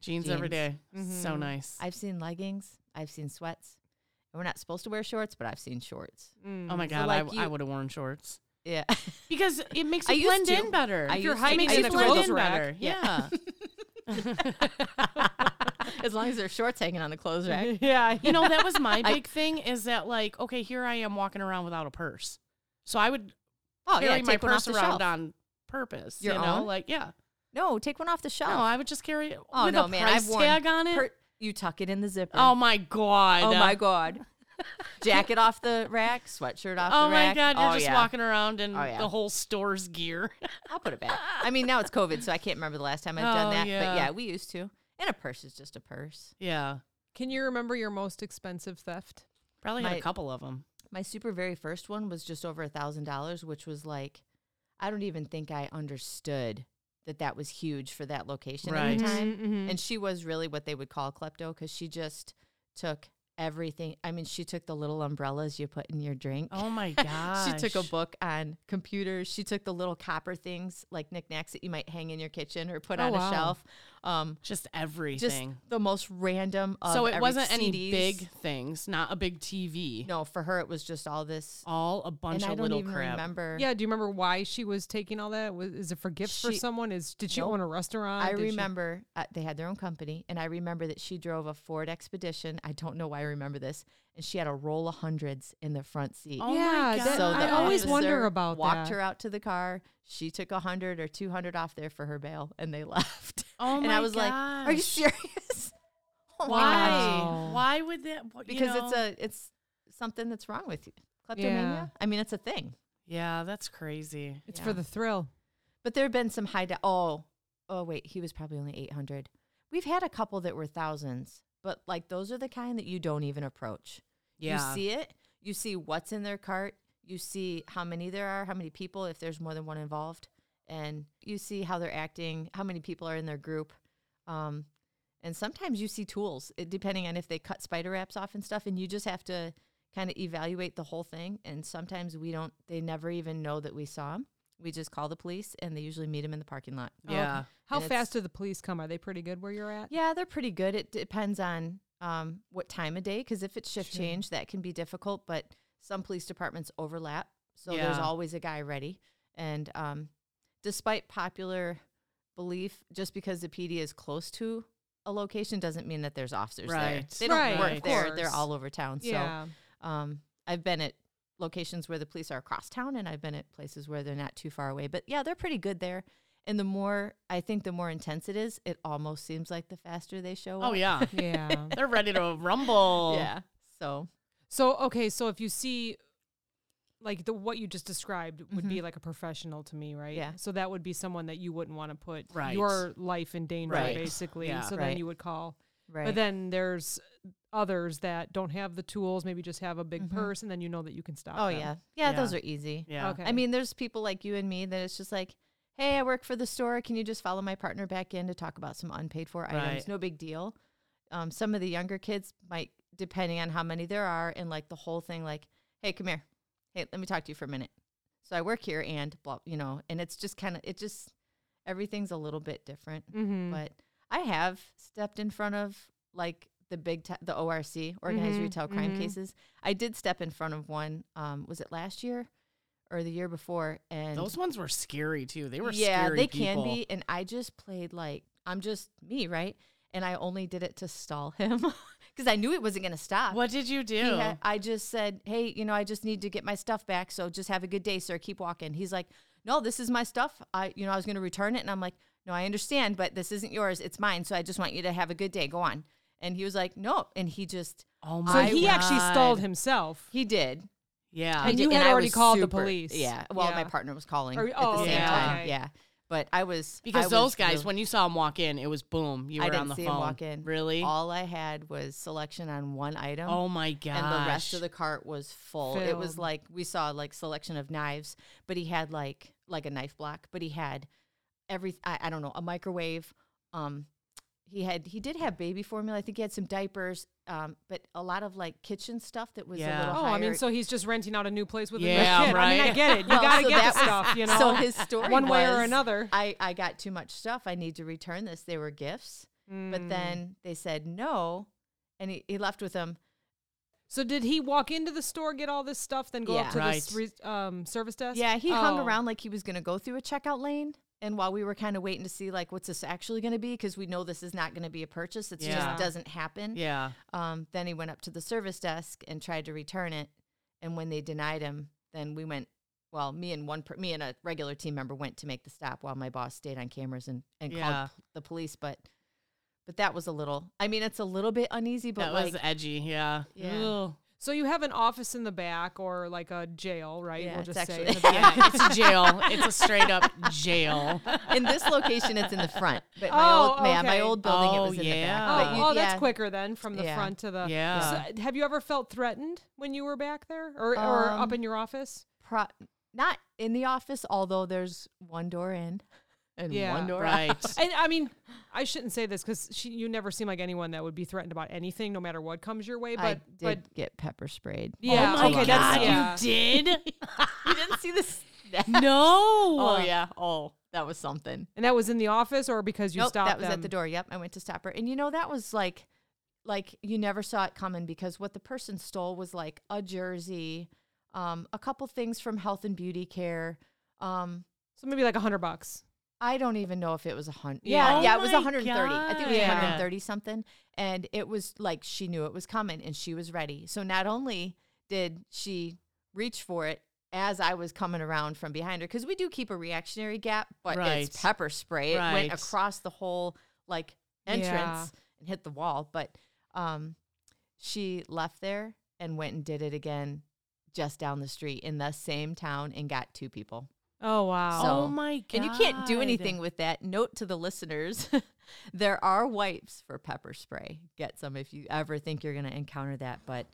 Jeans, every Jeans. day. So Mhm. nice. I've seen leggings. I've seen sweats. And we're not supposed to wear shorts, but I've seen shorts. Mm. oh my So, god, like, I, you- I would have worn shorts Yeah. because it makes I you used blend to. in better. I If you're used to. hiding makes in you a blend clothes in rack. better. Yeah. Yeah. as long as there's shorts hanging on the clothes rack. yeah, you know, that was my I- big thing is that like, okay, here I am walking around without a purse. So I would Oh carry yeah, my take one off purse the around shelf. on purpose. Your you know, own? like yeah. No, take one off the shelf. No, I would just carry it Oh, with no, a man, price I've worn tag on it. Per- you tuck it in the zipper. oh my god. Oh my god. Jacket off the rack, sweatshirt off Oh the my god, you're oh, just yeah. walking around in Oh, yeah. the whole store's gear. I'll put it back. I mean, now it's COVID, so I can't remember the last time I've Oh, done that. yeah. But yeah, we used to. And a purse is just a purse. yeah. Can you remember your most expensive theft? Probably had a couple of them. My super very first one was just over a thousand dollars, which was like, I don't even think I understood that that was huge for that location at the time. Mhm, And she was really what they would call klepto because she just took everything. I mean, she took the little umbrellas you put in your drink. Oh my gosh. She took a book on computers. She took the little copper things like knickknacks that you might hang in your kitchen or put Oh, on wow. a shelf. Um, Just just everything. the most random. Of so it every- wasn't any big things, not a big TV. No, for her it was just all this. All a bunch and I of don't little even crap. remember. Yeah, do you remember why she was taking all that? Was is it for gifts for someone? Is did she Nope. own a restaurant? I Did she- remember uh, they had their own company, and I remember that she drove a Ford Expedition. I don't know why I remember this, and she had a roll of hundreds in the front seat. Oh my yeah, that- So I always wonder about that. walked that. her out to the car. She took a hundred or two hundred off there for her bail, and they left. Oh and my I was like, "Are you serious? Oh Why? Wow. Why would that? what- you Because it's a it's something that's wrong with you. Kleptomania. Yeah. I mean, it's a thing. yeah, that's crazy. It's Yeah. for the thrill. But there have been some high. Da- oh, oh wait, he was probably only eight hundred. We've had a couple that were thousands, but like those are the kind that you don't even approach. Yeah, You see it. You see what's in their cart. You see how many there are, how many people, if there's more than one involved, and you see how they're acting, how many people are in their group. Um, and sometimes you see tools, it, depending on if they cut spider wraps off and stuff, and you just have to kind of evaluate the whole thing. And sometimes we don't, they never even know that we saw them. We just call the police, and they usually meet them in the parking lot. yeah. How And fast do the police come? Are they pretty good where you're at? Yeah, they're pretty good. It depends on um, what time of day, because if it's shift Sure. change, that can be difficult. But some police departments overlap, so there's always a guy ready. And um, despite popular belief, just because the PD is close to a location doesn't mean that there's officers there. They don't right. work there. They're all over town. Yeah. So um, I've been at locations where the police are across town, and I've been at places where they're not too far away. But yeah, they're pretty good there. And the more I think, the more intense it is, it almost seems like the faster they show up. Oh yeah, yeah. they're ready to rumble. Yeah. So So okay, so if you see like the what you just described would be like a professional to me, right? Mm-hmm. Yeah. So that would be someone that you wouldn't want to put Right. your life in danger, Right. basically. Yeah. So Right. then you would call. Right. But then there's others that don't have the tools, maybe just have a big Mhm. purse, and then you know that you can stop. oh them. yeah. yeah, those are easy. Yeah. Okay. I mean, there's people like you and me that it's just like, hey, I work for the store. Can you just follow my partner back in to talk about some unpaid for Right. items? No big deal. Um, some of the younger kids might, depending on how many there are, and like the whole thing, like, hey, come here. Hey, let me talk to you for a minute. So I work here and blah, you know, and it's just kind of, it just, everything's a little bit different. Mm-hmm. But I have stepped in front of like the big, the ORC, organized Mhm, retail crime mhm. cases. I did step in front of one. Um, was it last year or the year before? And Those ones were scary too. They were yeah, scary they people. can be. And I just played like I'm just me, right? And I only did it to stall him because I knew it wasn't going to stop. What did you do? I just said, "Hey, you know, I just need to get my stuff back. So just have a good day, sir. Keep walking." He's like, "No, this is my stuff. I, you know, I was going to return it." And I'm like, "No, I understand, but this isn't yours. It's mine. So I just want you to have a good day. Go on." And he was like, "No," and he just oh my. So my he actually stalled himself. he did. Yeah. And He you had I already was called the police. Yeah. Well, my partner was calling Or- at oh, the same okay, time. okay. Yeah. But I was because I those was guys, really- when you saw them walk in, it was boom. You were I didn't on the see phone. him walk in. Really? all I had was selection on one item. oh my god. and the rest of the cart was full. It was like we saw like selection of knives, but he had like like a knife block, but he had every I, I don't know a microwave. Um, he had he did have baby formula. I think he had some diapers, um, but a lot of like kitchen stuff that was Yeah. a little Oh, I mean, so he's just renting out a new place with Yeah, a new kid. I mean, I get it. You Well, gotta so get the was- stuff, you know. so his story one way or another. I I got too much stuff. I need to return this. They were gifts, but Mm. then they said no, and he, he left with them. So did he walk into the store, get all this stuff, then go Yeah. up to Right. this re- um, service desk? Yeah, he hung Oh. around like he was going to go through a checkout lane. And while we were kind of waiting to see like what's this actually going to be, because we know this is not going to be a purchase, it Yeah. just doesn't happen. Yeah. Um, then he went up to the service desk and tried to return it. And when they denied him, then we went. Well, me and one, per, me and a regular team member went to make the stop while my boss stayed on cameras and and Yeah. called p- the police. But but that was a little. I mean, it's a little bit uneasy, but that like was edgy. Yeah. Yeah. So you have an office in the back or like a jail, right? Yeah, we'll it's just say actually- in. Yeah, it's a jail. It's a straight up jail. in this location, it's in the front. But my Oh, old, yeah, my old building, it Oh, was in the back. Oh, But you- oh, yeah. that's quicker then from the Yeah. front to the. Yeah. So, have you ever felt threatened when you were back there or, or up Um, in your office? Pro- not in the office, although there's one door in. And Yeah. one door Right. out. And I mean, I shouldn't say this because you never seem like anyone that would be threatened about anything, no matter what comes your way. But I did but get pepper sprayed. Yeah, oh my okay, god, that's- yeah. you did? you didn't see this? no. Oh yeah. Oh, that was something. and that was in the office or because you nope, stopped that was them? at the door. Yep, I went to stop her, and you know that was like, like you never saw it coming because what the person stole was like a jersey, um, a couple things from health and beauty care. Um, So maybe like a hundred bucks. I don't even know if it was a hundred. Yeah. Yeah, yeah, Oh it was my 130. I think it was God. 130 something, and it was like she knew it was coming and she was ready. So not only did she reach for it as I was coming around from behind her, because we do keep a reactionary gap, but Right. it's pepper spray. It Right. went across the whole like entrance Yeah. and hit the wall. But um, she left there and went and did it again just down the street in the same town and got two people. Oh wow. So- oh my god. And you can't do anything with that. Note to the listeners there are wipes for pepper spray. Get some if you ever think you're going to encounter that. But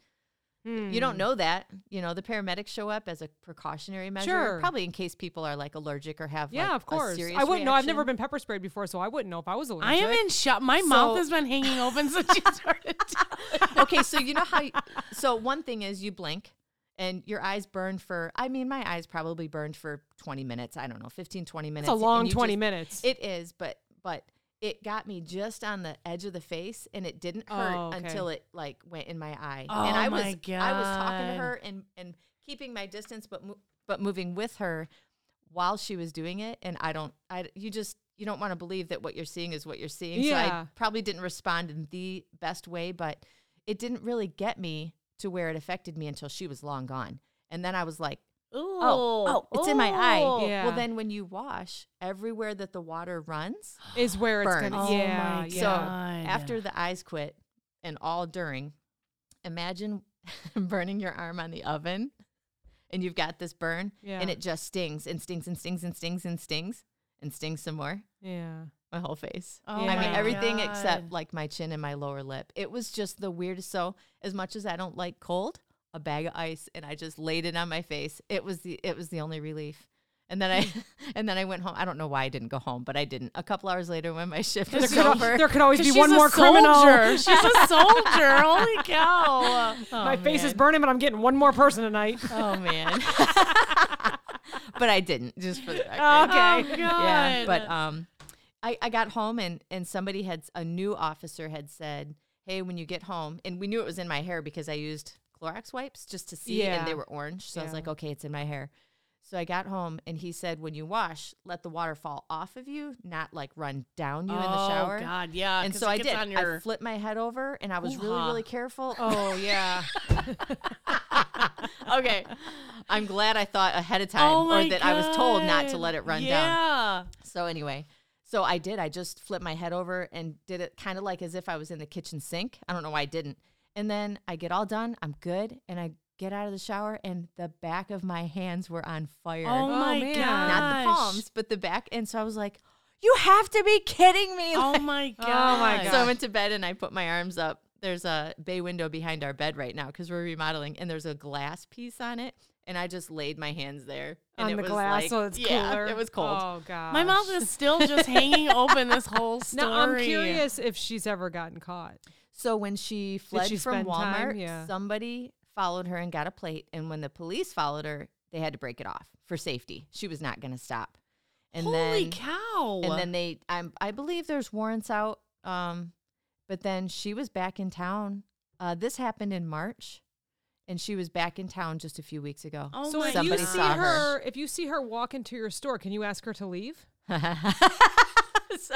you don't Hmm. know that. You know, the paramedics show up as a precautionary measure, Sure. probably in case people are like allergic or have Yeah, like, of a course. serious I wouldn't know. I've never been pepper sprayed before, so I wouldn't know if I was allergic. I am in shock. My mouth has been hanging open since you started. talking. okay, so you know how. You, so one thing is you blink and your eyes burn for. I mean, my eyes probably burned for 20 minutes. I don't know, 15, 20 minutes. It's a long twenty just- minutes. It is, but but it got me just on the edge of the face, and it didn't oh, hurt Oh, okay. until it like went in my eye. Oh, and I my was I was talking to her and and keeping my distance, but mo- but moving with her while she was doing it. And I don't, I you just you don't want to believe that what you're seeing is what you're seeing. So Yeah. I probably didn't respond in the best way, but it didn't really get me to where it affected me until she was long gone. And then I was like, oh, oh, it's in my eye. Oh. Yeah. Well, then when you wash, everywhere that the water runs, is where it's burns. gonna. Oh yeah, yeah. so after the eyes quit and all during, imagine burning your arm on the oven and you've got this burn Yeah. and it just stings and stings and stings and stings and stings and stings some more. yeah. My whole face. Oh I mean, everything God. except like my chin and my lower lip. It was just the weirdest. So, as much as I don't like cold, a bag of ice and I just laid it on my face. It was the it was the only relief. And then I and then I went home. I don't know why I didn't go home, but I didn't. A couple hours later, when my shift was There could, al- over, there could always be one more criminal. She's a soldier. Holy cow. My Oh, face is burning, but I'm getting one more person tonight. Oh man. but I didn't, just for the record. Okay. Oh, Yeah. But um I, I got home and, and somebody had a new officer had said, Hey, when you get home and we knew it was in my hair because I used Clorox wipes just to see and they were orange. So I was like, Okay, it's in my hair. So I got home and he said, When you wash, let the water fall off of you, not like run down you in the shower. Oh God, yeah. And so I did. Your, I flipped my head over and I was really, Hoo-ha. really careful. oh yeah. okay. I'm glad I thought ahead of time oh or that I was told not to let it run down. yeah. So anyway, so I did. I just flipped my head over and did it kind of like as if I was in the kitchen sink. I don't know why I didn't. And then I get all done. I'm good, and I get out of the shower, and the back of my hands were on fire. Oh, oh my god. Not the palms, but the back. And so I was like, "You have to be kidding me!" Oh my god. Oh my god. So I went to bed and I put my arms up. There's a bay window behind our bed right now because we're remodeling, and there's a glass piece on it. And I just laid my hands there and On it the was glass, like- so it's yeah, cooler. It was cold. Oh god. My mouth is still just hanging open this whole story. Now I'm curious if she's ever gotten caught. So when she fled she from? Walmart, Yeah. somebody followed her and got a plate. And when the police followed her, they had to break it off for safety. She was not going to stop. And Holy then, cow. and then they, I'm, I believe there's warrants out. Um, but then she was back in town. Uh, this happened in March, and she was back in town just a few weeks ago. oh so my if you see her, her. if you see her walk into your store, can you ask her to leave?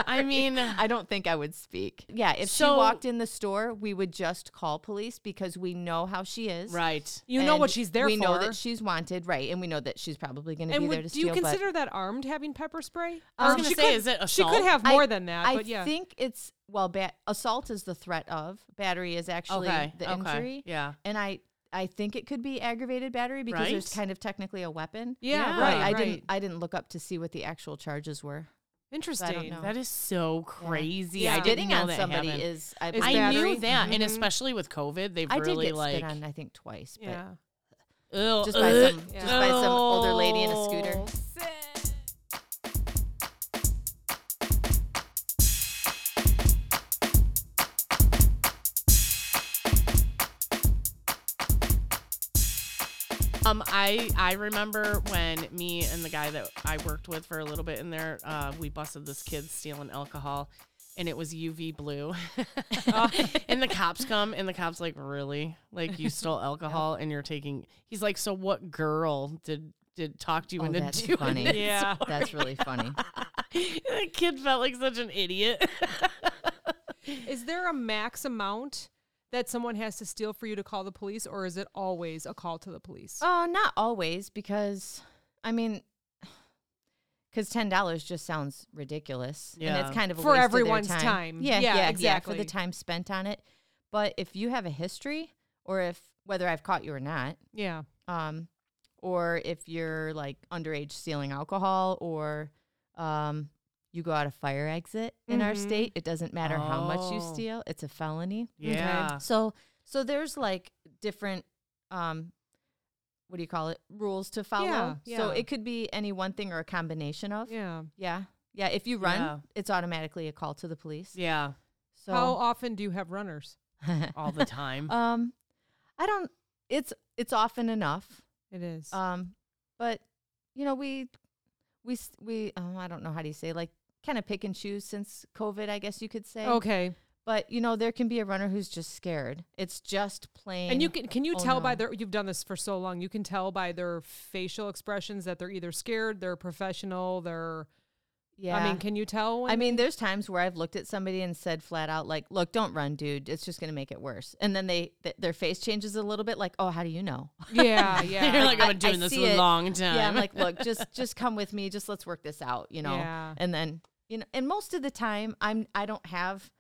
I mean, I don't think I would speak. Yeah, if So- she walked in the store, we would just call police because we know how she is. right. You know what she's there we for. know that she's wanted, right? And we know that she's probably going to be and there would, to do you steal. but consider that armed having pepper spray? I was Um, gonna say, could- is it assault? She could have I- more than that, I but yeah. think it's well, ba- assault is the threat of battery is actually okay. the okay. injury, Yeah. and I I think it could be aggravated battery because there's kind of technically a weapon. yeah, Yeah. But right, I right. didn't I didn't look up to see what the actual charges were. Interesting. know. That is so crazy. Yeah. I didn't know on that somebody happened. is I, Is I battery. knew that, and Mhm. especially with COVID, they've I did really get like spit on I think twice, but Yeah. Just by ugh, some just by some older lady in a scooter. Um, I I remember when me and the guy that I worked with for a little bit in there, uh, we busted this kid stealing alcohol, and it was UV blue. and the cops come, and the cops like, really, like you stole alcohol, and you're taking. He's like, so what girl did did talk to you Oh, into that's doing funny. this? Yeah. That's really funny. the kid felt like such an idiot. Is there a max amount that someone has to steal for you to call the police, or is it always a call to the police? Oh, not always, because I mean, because ten dollars just sounds ridiculous, and it's kind of a For waste of their everyone's time. Yeah, Yeah, yeah, yeah, exactly. for the time spent on it. But if you have a history, or if whether I've caught you or not, yeah. um, or if you're like underage stealing alcohol, or um, you go out a fire exit in our Mhm. state, it doesn't matter how much you Oh. steal; it's a felony. yeah. So so there's like different um what do you call it? Rules to follow. Yeah, So yeah. it could be any one thing or a combination of. Yeah. Yeah. Yeah, if you run, Yeah. it's automatically a call to the police. Yeah. So How often do you have runners? All the time. um I don't it's it's often enough. It is. Um but you know, we we s- we um, I don't know how do you say like kind of pick and choose since COVID, I guess you could say. okay. But you know, there can be a runner who's just scared. It's just plain And you can can you oh, tell by their you've done this for so long. You can tell by their facial expressions that they're either scared, they're professional, they're yeah. I mean, can you tell? When I mean, there's times where I've looked at somebody and said flat out, like, "Look, don't run, dude. It's just going to make it worse." And then they th- their face changes a little bit, like, "Oh, how do you know?" yeah, Yeah. You're like, I- I've been I doing this see a it. long time. Yeah, I'm like, "Look, just just come with me. Just let's work this out," you know. Yeah. And then you know, and most of the time, I'm I don't have.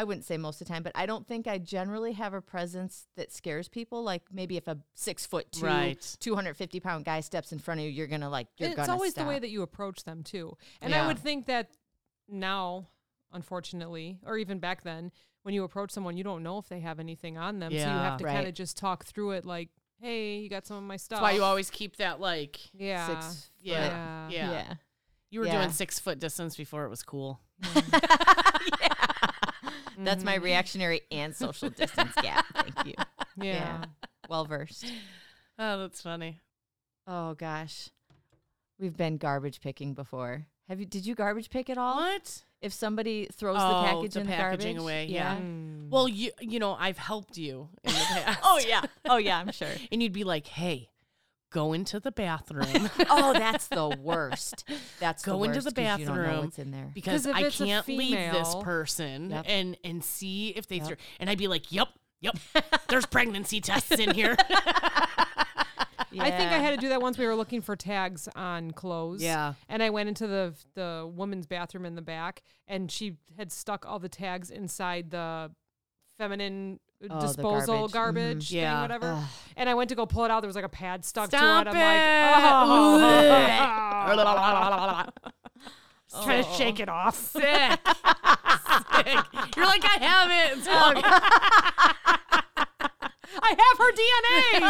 I wouldn't say most of the time, but I don't think I generally have a presence that scares people. Like maybe if a six foot two, Right. 250 pound guy steps in front of you, you're gonna like, you're it's gonna always stop. the way that you approach them too. And I would think that now, unfortunately, or even back then, when you approach someone, you don't know if they have anything on them, so you have to kind of just talk through it. Like, hey, you got some of my stuff. That's why you always keep that like yeah, Six yeah, foot. yeah. yeah. You were Yeah. doing six foot distance before it was cool. That's my reactionary and social distance gap. Thank you. yeah. Yeah. Well versed. Oh, that's funny. Oh gosh. We've been garbage picking before. Have you did you garbage pick at all? What? If somebody throws Oh, the package the in the garbage? away, yeah. Mm. Well, you you know I've helped you in the past. Oh yeah. Oh yeah, I'm sure. and you'd be like, hey, go into the bathroom. oh, that's the worst. That's Go the into worst the 'cause You don't know bathroom. what's in there. because 'Cause if I it's can't leave this person Yep. and and see if they Yep. throw. And I'd be like, "Yep, yep, there's pregnancy tests in here." I think I had to do that once. We were looking for tags on clothes. Yeah. And I went into the the woman's bathroom in the back, and she had stuck all the tags inside the feminine Oh, disposal garbage. garbage, Mhm. thing, Yeah. whatever. Ugh. And I went to go pull it out. There was like a pad stuck Stop to it. it. I'm like, oh. Just trying to shake it off. Sick. Sick. You're like, I have it. It's all I have her DNA.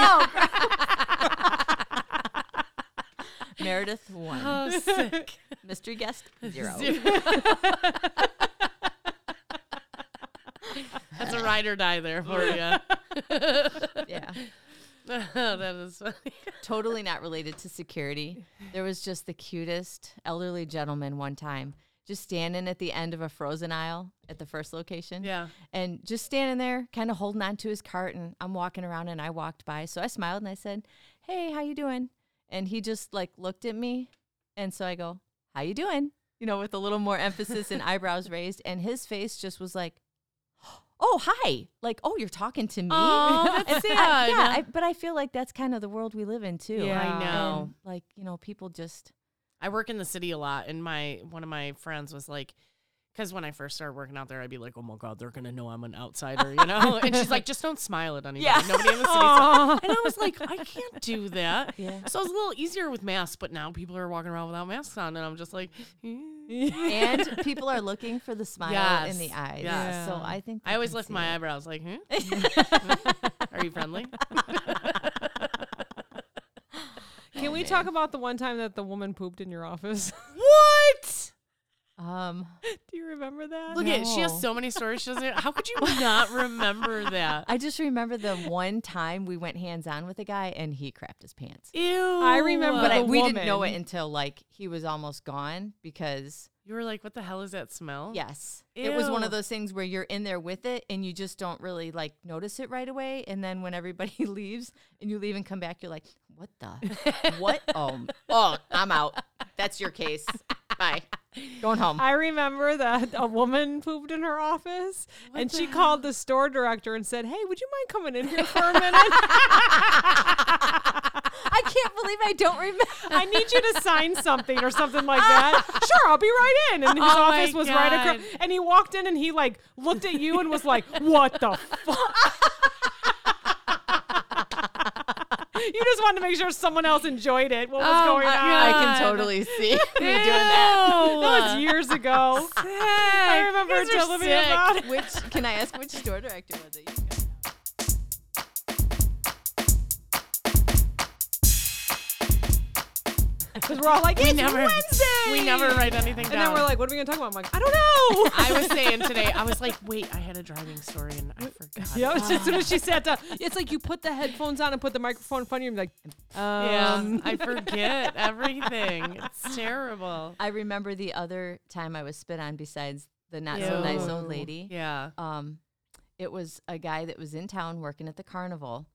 Meredith one. Oh, sick. Mystery guest zero. That's a ride or die there for you. yeah. that is funny. totally not related to security. There was just the cutest elderly gentleman one time just standing at the end of a frozen aisle at the first location. Yeah. And just standing there, kind of holding on to his cart. And I'm walking around and I walked by. So I smiled and I said, Hey, how you doing? And he just like looked at me. And so I go, How you doing? You know, with a little more emphasis and eyebrows raised. And his face just was like, Oh, hi. Like, oh, you're talking to me. Oh, that's sad. I- yeah, I, but I feel like that's kind of the world we live in too. Yeah. I know. And, like, you know, people just I work in the city a lot, and my one of my friends was like, because when I first started working out there, I'd be like, "Oh my god, they're gonna know I'm an outsider," you know. and she's like, "Just don't smile at anybody. Yeah. Nobody in the city." saw-" And I was like, "I can't do that." Yeah. So it was a little easier with masks, but now people are walking around without masks on, and I'm just like, and people are looking for the smile in the eyes. Yeah. So I think I always lift my it. eyebrows, like, "Hmm? are you friendly?" Can we talk about the one time that the woman pooped in your office? what? Um, Do you remember that? Look at she has so many stories. She doesn't. How could you not remember that? I just remember the one time we went hands on with a guy and he crapped his pants. Ew. I remember But I, the we didn't know it until like he was almost gone because you were like, "What the hell is that smell?" yes, it was one of those things where you're in there with it and you just don't really like notice it right away. And then when everybody leaves and you leave and come back, you're like, what the what? Oh, oh, I'm out. That's your case. Bye. Going home. I remember that a woman pooped in her office and she called the store director and said, Hey, would you mind coming in here for a minute? I can't believe I don't remember. I need you to sign something or something like that. Sure, I'll be right in. And his Oh office was right across. And he walked in and he like looked at you and was like, What the fuck? You just wanted to make sure someone else enjoyed it. What was Oh going my on? I can totally see you doing that. That was years ago. Sick. I remember You guys her are telling me sick. about it. Which can I ask which store director was it? Because we're all like, We never, Wednesday. we never write anything down. And then we're like, what are we going to talk about? I'm like, I don't know. I was saying today, I was like, wait, I had a driving story and I forgot. Yeah, it. it's as soon as she sat down, it's like you put the headphones on and put the microphone in front of you and be like, Yeah, um, I forget everything. It's terrible. I remember the other time I was spit on besides the not so nice old lady. Yeah. Um, it was a guy that was in town working at the carnival,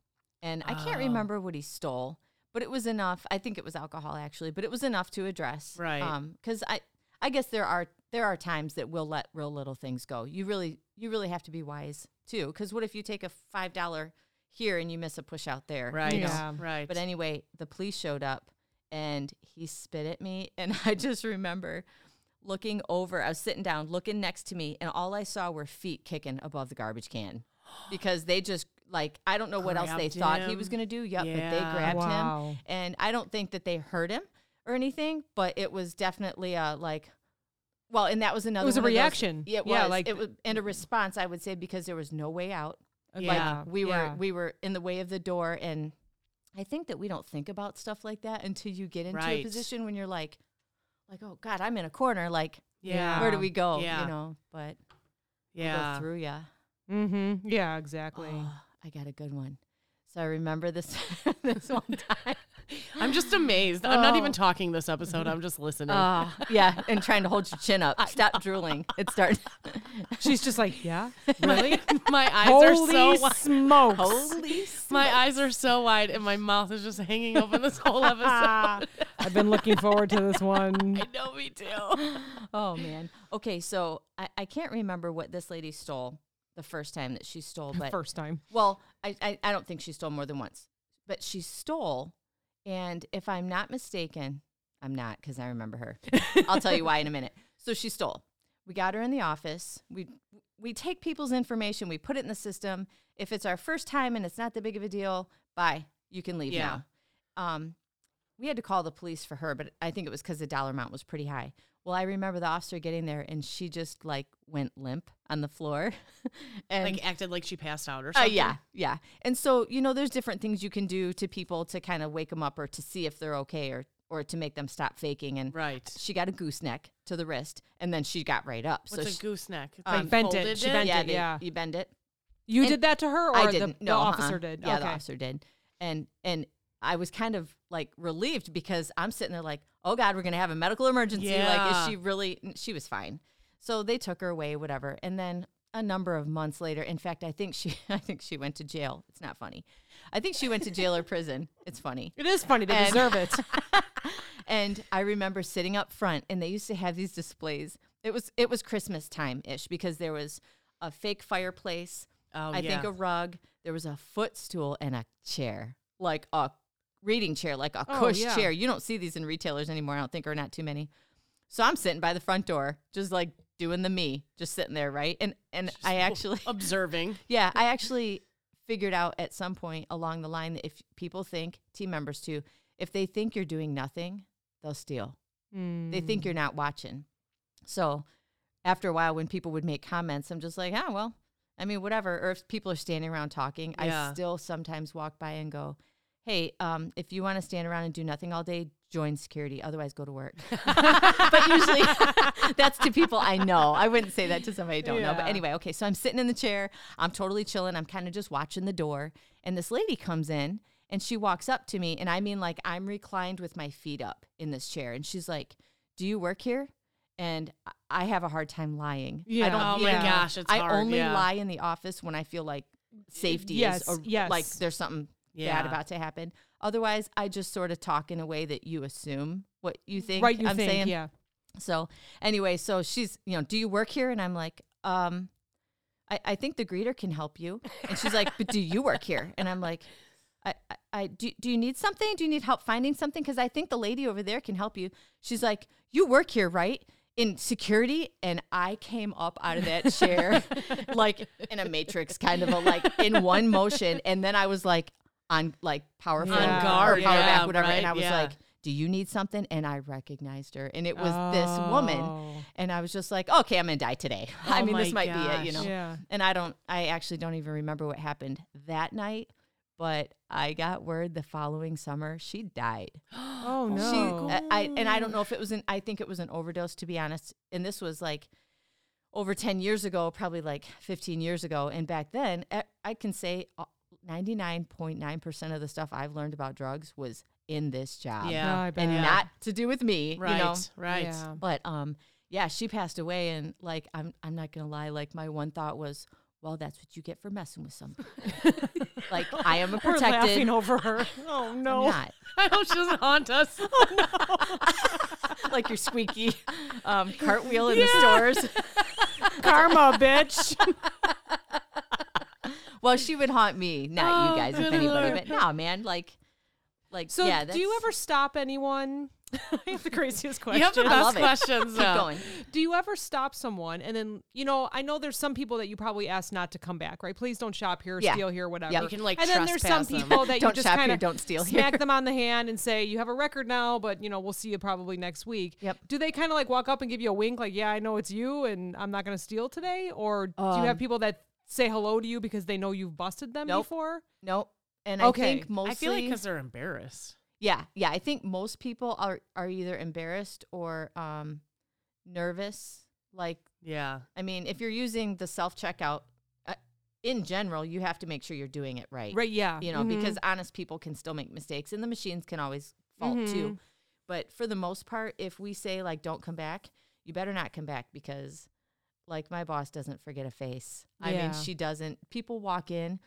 and I can't Oh. remember what he stole, but it was enough. I think it was alcohol actually, but it was enough to address. Right. Um, because I, I guess there are there are times that we'll let real little things go. You really you really have to be wise too. Because what if you take a five dollar here and you miss a push out there? you Right. know? Yeah. Right. But anyway, the police showed up and he spit at me. And I just remember looking over, I was sitting down, looking next to me, and all I saw were feet kicking above the garbage can because they just, like, I don't know what else they Grabbed thought he was going to do. Yep, but they grabbed Wow. him. And I don't think that they hurt him or anything, but it was definitely a, like, well, and that was another. It was a one of those- reaction. yeah, it Yeah, was. like- it was, and a response. I would say because there was no way out yeah. like we yeah. were we were in the way of the door and i think that we don't think about stuff like that until you get into a position when you're like like oh god i'm in a corner like yeah. where do we go Yeah. you know but Yeah. go through ya Mm-hmm. Yeah, exactly. Oh, i got a good one so i remember this this one time I'm just amazed. I'm not even Oh. talking this episode. I'm just listening. uh, yeah and trying to hold your chin up stop drooling it starts. She's just like, yeah, really? my eyes Holy are so wide. smokes. holy My eyes are so wide and my mouth is just hanging open this whole episode. I've been looking forward to this one. I know me too. oh man okay so I, I can't remember what this lady stole the first time that she stole but First time. Well, I, I, I don't think she stole more than once, but she stole. And if I'm not mistaken, I'm not because I remember her. I'll tell you why in a minute. So she stole. We got her in the office. We we take people's information, we put it in the system. If it's our first time and it's not that big of a deal, bye. You can leave Yeah. now. Um, we had to call the police for her, but I think it was because the dollar amount was pretty high. Well, I remember the officer getting there and she just like went limp on the floor. and like acted like she passed out or uh, something. yeah, yeah. And so, you know, there's different things you can do to people to kind of wake them up or to see if they're okay or or to make them stop faking. And Right. she got a gooseneck to the wrist, and then she got right up. What's so a she, gooseneck? It's um, like bent it. She bent yeah, it, they- yeah. you bend it. You And did that to her, or I the, didn't. the no, uh-uh. officer did? Yeah, okay. the officer did. And and I was kind of like relieved because I'm sitting there like, oh God, we're gonna have a medical emergency. Like, is she really? She was fine. So they took her away, whatever. And then a number of months later, in fact, I think she, I think she went to jail. It's not funny. I think she went to jail or prison. It's funny. It is funny. They And- deserve it. and I remember sitting up front, and they used to have these displays. It was it was Christmas time ish because there was a fake fireplace. Oh, I yeah. think a rug. There was a footstool and a chair, like a reading chair, like a Oh, cush yeah. chair. You don't see these in retailers anymore. I don't think, or not too many. So I'm sitting by the front door, just like doing the me, just sitting there, right? And and I actually, observing. yeah, I actually figured out at some point along the line that if people think team members too, if they think you're doing nothing, they'll steal. They think Mm. you're not watching. So after a while, when people would make comments, I'm just like, ah, well, I mean, whatever. Or if people are standing around talking, I still sometimes walk by and go, hey, um, if you want to stand around and do nothing all day, join security. Otherwise, go to work. but usually that's to people I know. I wouldn't say that to somebody I don't know. But anyway, okay. So I'm sitting in the chair. I'm totally chilling. I'm kind of just watching the door. And this lady comes in and she walks up to me. And I mean, like, I'm reclined with my feet up in this chair. And she's like, Do you work here? And I- I have a hard time lying. I Yeah. don't, Oh my Yeah. gosh, it's I hard. only yeah. lie in the office when I feel like safety Yes, is or yes. like there's something Yeah. bad about to happen. Otherwise, I just sort of talk in a way that you assume what you think right, you I'm think, saying. yeah. So anyway, so she's, you know, do you work here? And I'm like, um, I, I think the greeter can help you. And she's like, but do you work here? And I'm like, I, I, I do, do you need something? Do you need help finding something? Because I think the lady over there can help you. She's like, you work here, right? In security. And I came up out of that chair like in a matrix kind of a like in one motion. And then I was like on like power phone On or guard, power yeah, back, whatever. And I was yeah. like, do you need something? And I recognized her. And it was this woman. Oh. And I was just like, okay, I'm gonna die today. I Oh mean, this my might be it, you know. Yeah. And I don't, I actually don't even remember what happened that night, but I got word the following summer she died. Oh She, no. I, I- and I don't know if it was an, I think it was an overdose to be honest. And this was like over 10 years ago, probably like 15 years ago. And back then, I can say 99.9% of the stuff I've learned about drugs was in this job. Yeah. I And bet. not to do with me, Right. you know. Right. Yeah. But um, yeah, she passed away, and like I'm, I'm not gonna lie. Like my one thought was, well, that's what you get for messing with somebody. like I am a We're laughing over her. Oh no. not I hope she doesn't haunt us. Oh, no. like your squeaky um, cartwheel in the stores. Karma, bitch. Well, she would haunt me, not Oh, you guys, if anybody. Lord. But no, man, like, like So, yeah. do you ever stop anyone? I have the craziest question. You have the best questions. keep though. going? Do you ever stop someone and then, you know, I know there's some people that you probably ask not to come back, right? Please don't shop here, Yeah. steal here, whatever. Yeah. You can, like, and then there's some them. people that you Don't just shop kind here, of don't steal here. smack them on the hand and say, you have a record now, but, you know, we'll see you probably next week. Yep. Do they kind of like walk up and give you a wink, like, yeah, I know it's you and I'm not going to steal today? Or do you have Um, people that say hello to you because they know you've busted them Nope. before? Nope. And Okay. I think mostly, I feel like because they're embarrassed. yeah, yeah. I think most people are are either embarrassed or um, nervous. Like Yeah. I mean, if you're using the self checkout, uh, in general, you have to make sure you're doing it right. Right, yeah. You know, Mhm. because honest people can still make mistakes and the machines can always fault Mm-hmm. too. But for the most part, if we say, like, don't come back, you better not come back because, like, my boss doesn't forget a face. I mean, she doesn't. People walk in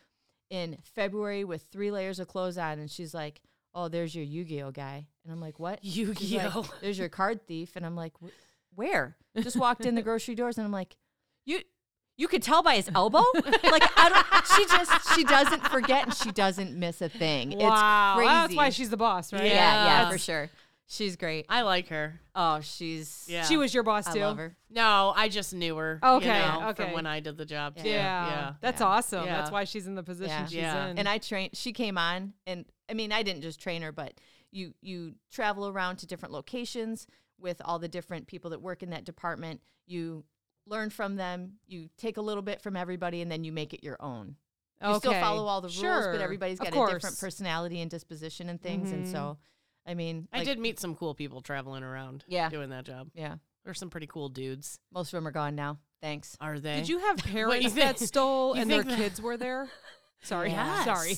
in February with three layers of clothes on and she's like, oh, there's your Yu Gi Oh guy. And I'm like, what? Yu-Gi-Oh. there's your card thief. And I'm like, where? Just walked in the grocery doors and I'm like, you you could tell by his elbow. like I don't. She just she doesn't forget and she doesn't miss a thing. wow. It's crazy. That's why she's the boss, right? yeah, yeah, Yeah. for sure. She's great. I like her. Oh, she's Yeah. She was your boss I too. love her. No, I just knew her. Okay, You know, okay. From when I did the job. Yeah. Too. Yeah. Yeah. That's Yeah. awesome. Yeah. That's why she's in the position Yeah. she's Yeah. in. And I trained. She came on, and I mean, I didn't just train her, but you you travel around to different locations with all the different people that work in that department. You learn from them. You take a little bit from everybody, and then you make it your own. You still follow all the rules, Sure. but everybody's got a different personality and disposition and things. And Mhm. so, I mean, I like, did meet some cool people traveling around. Yeah. Doing that job. Yeah, There's some pretty cool dudes. most of them are gone now. Thanks. Are they? Did you have parents you that stole and their that- kids were there? Sorry. Yes. Sorry.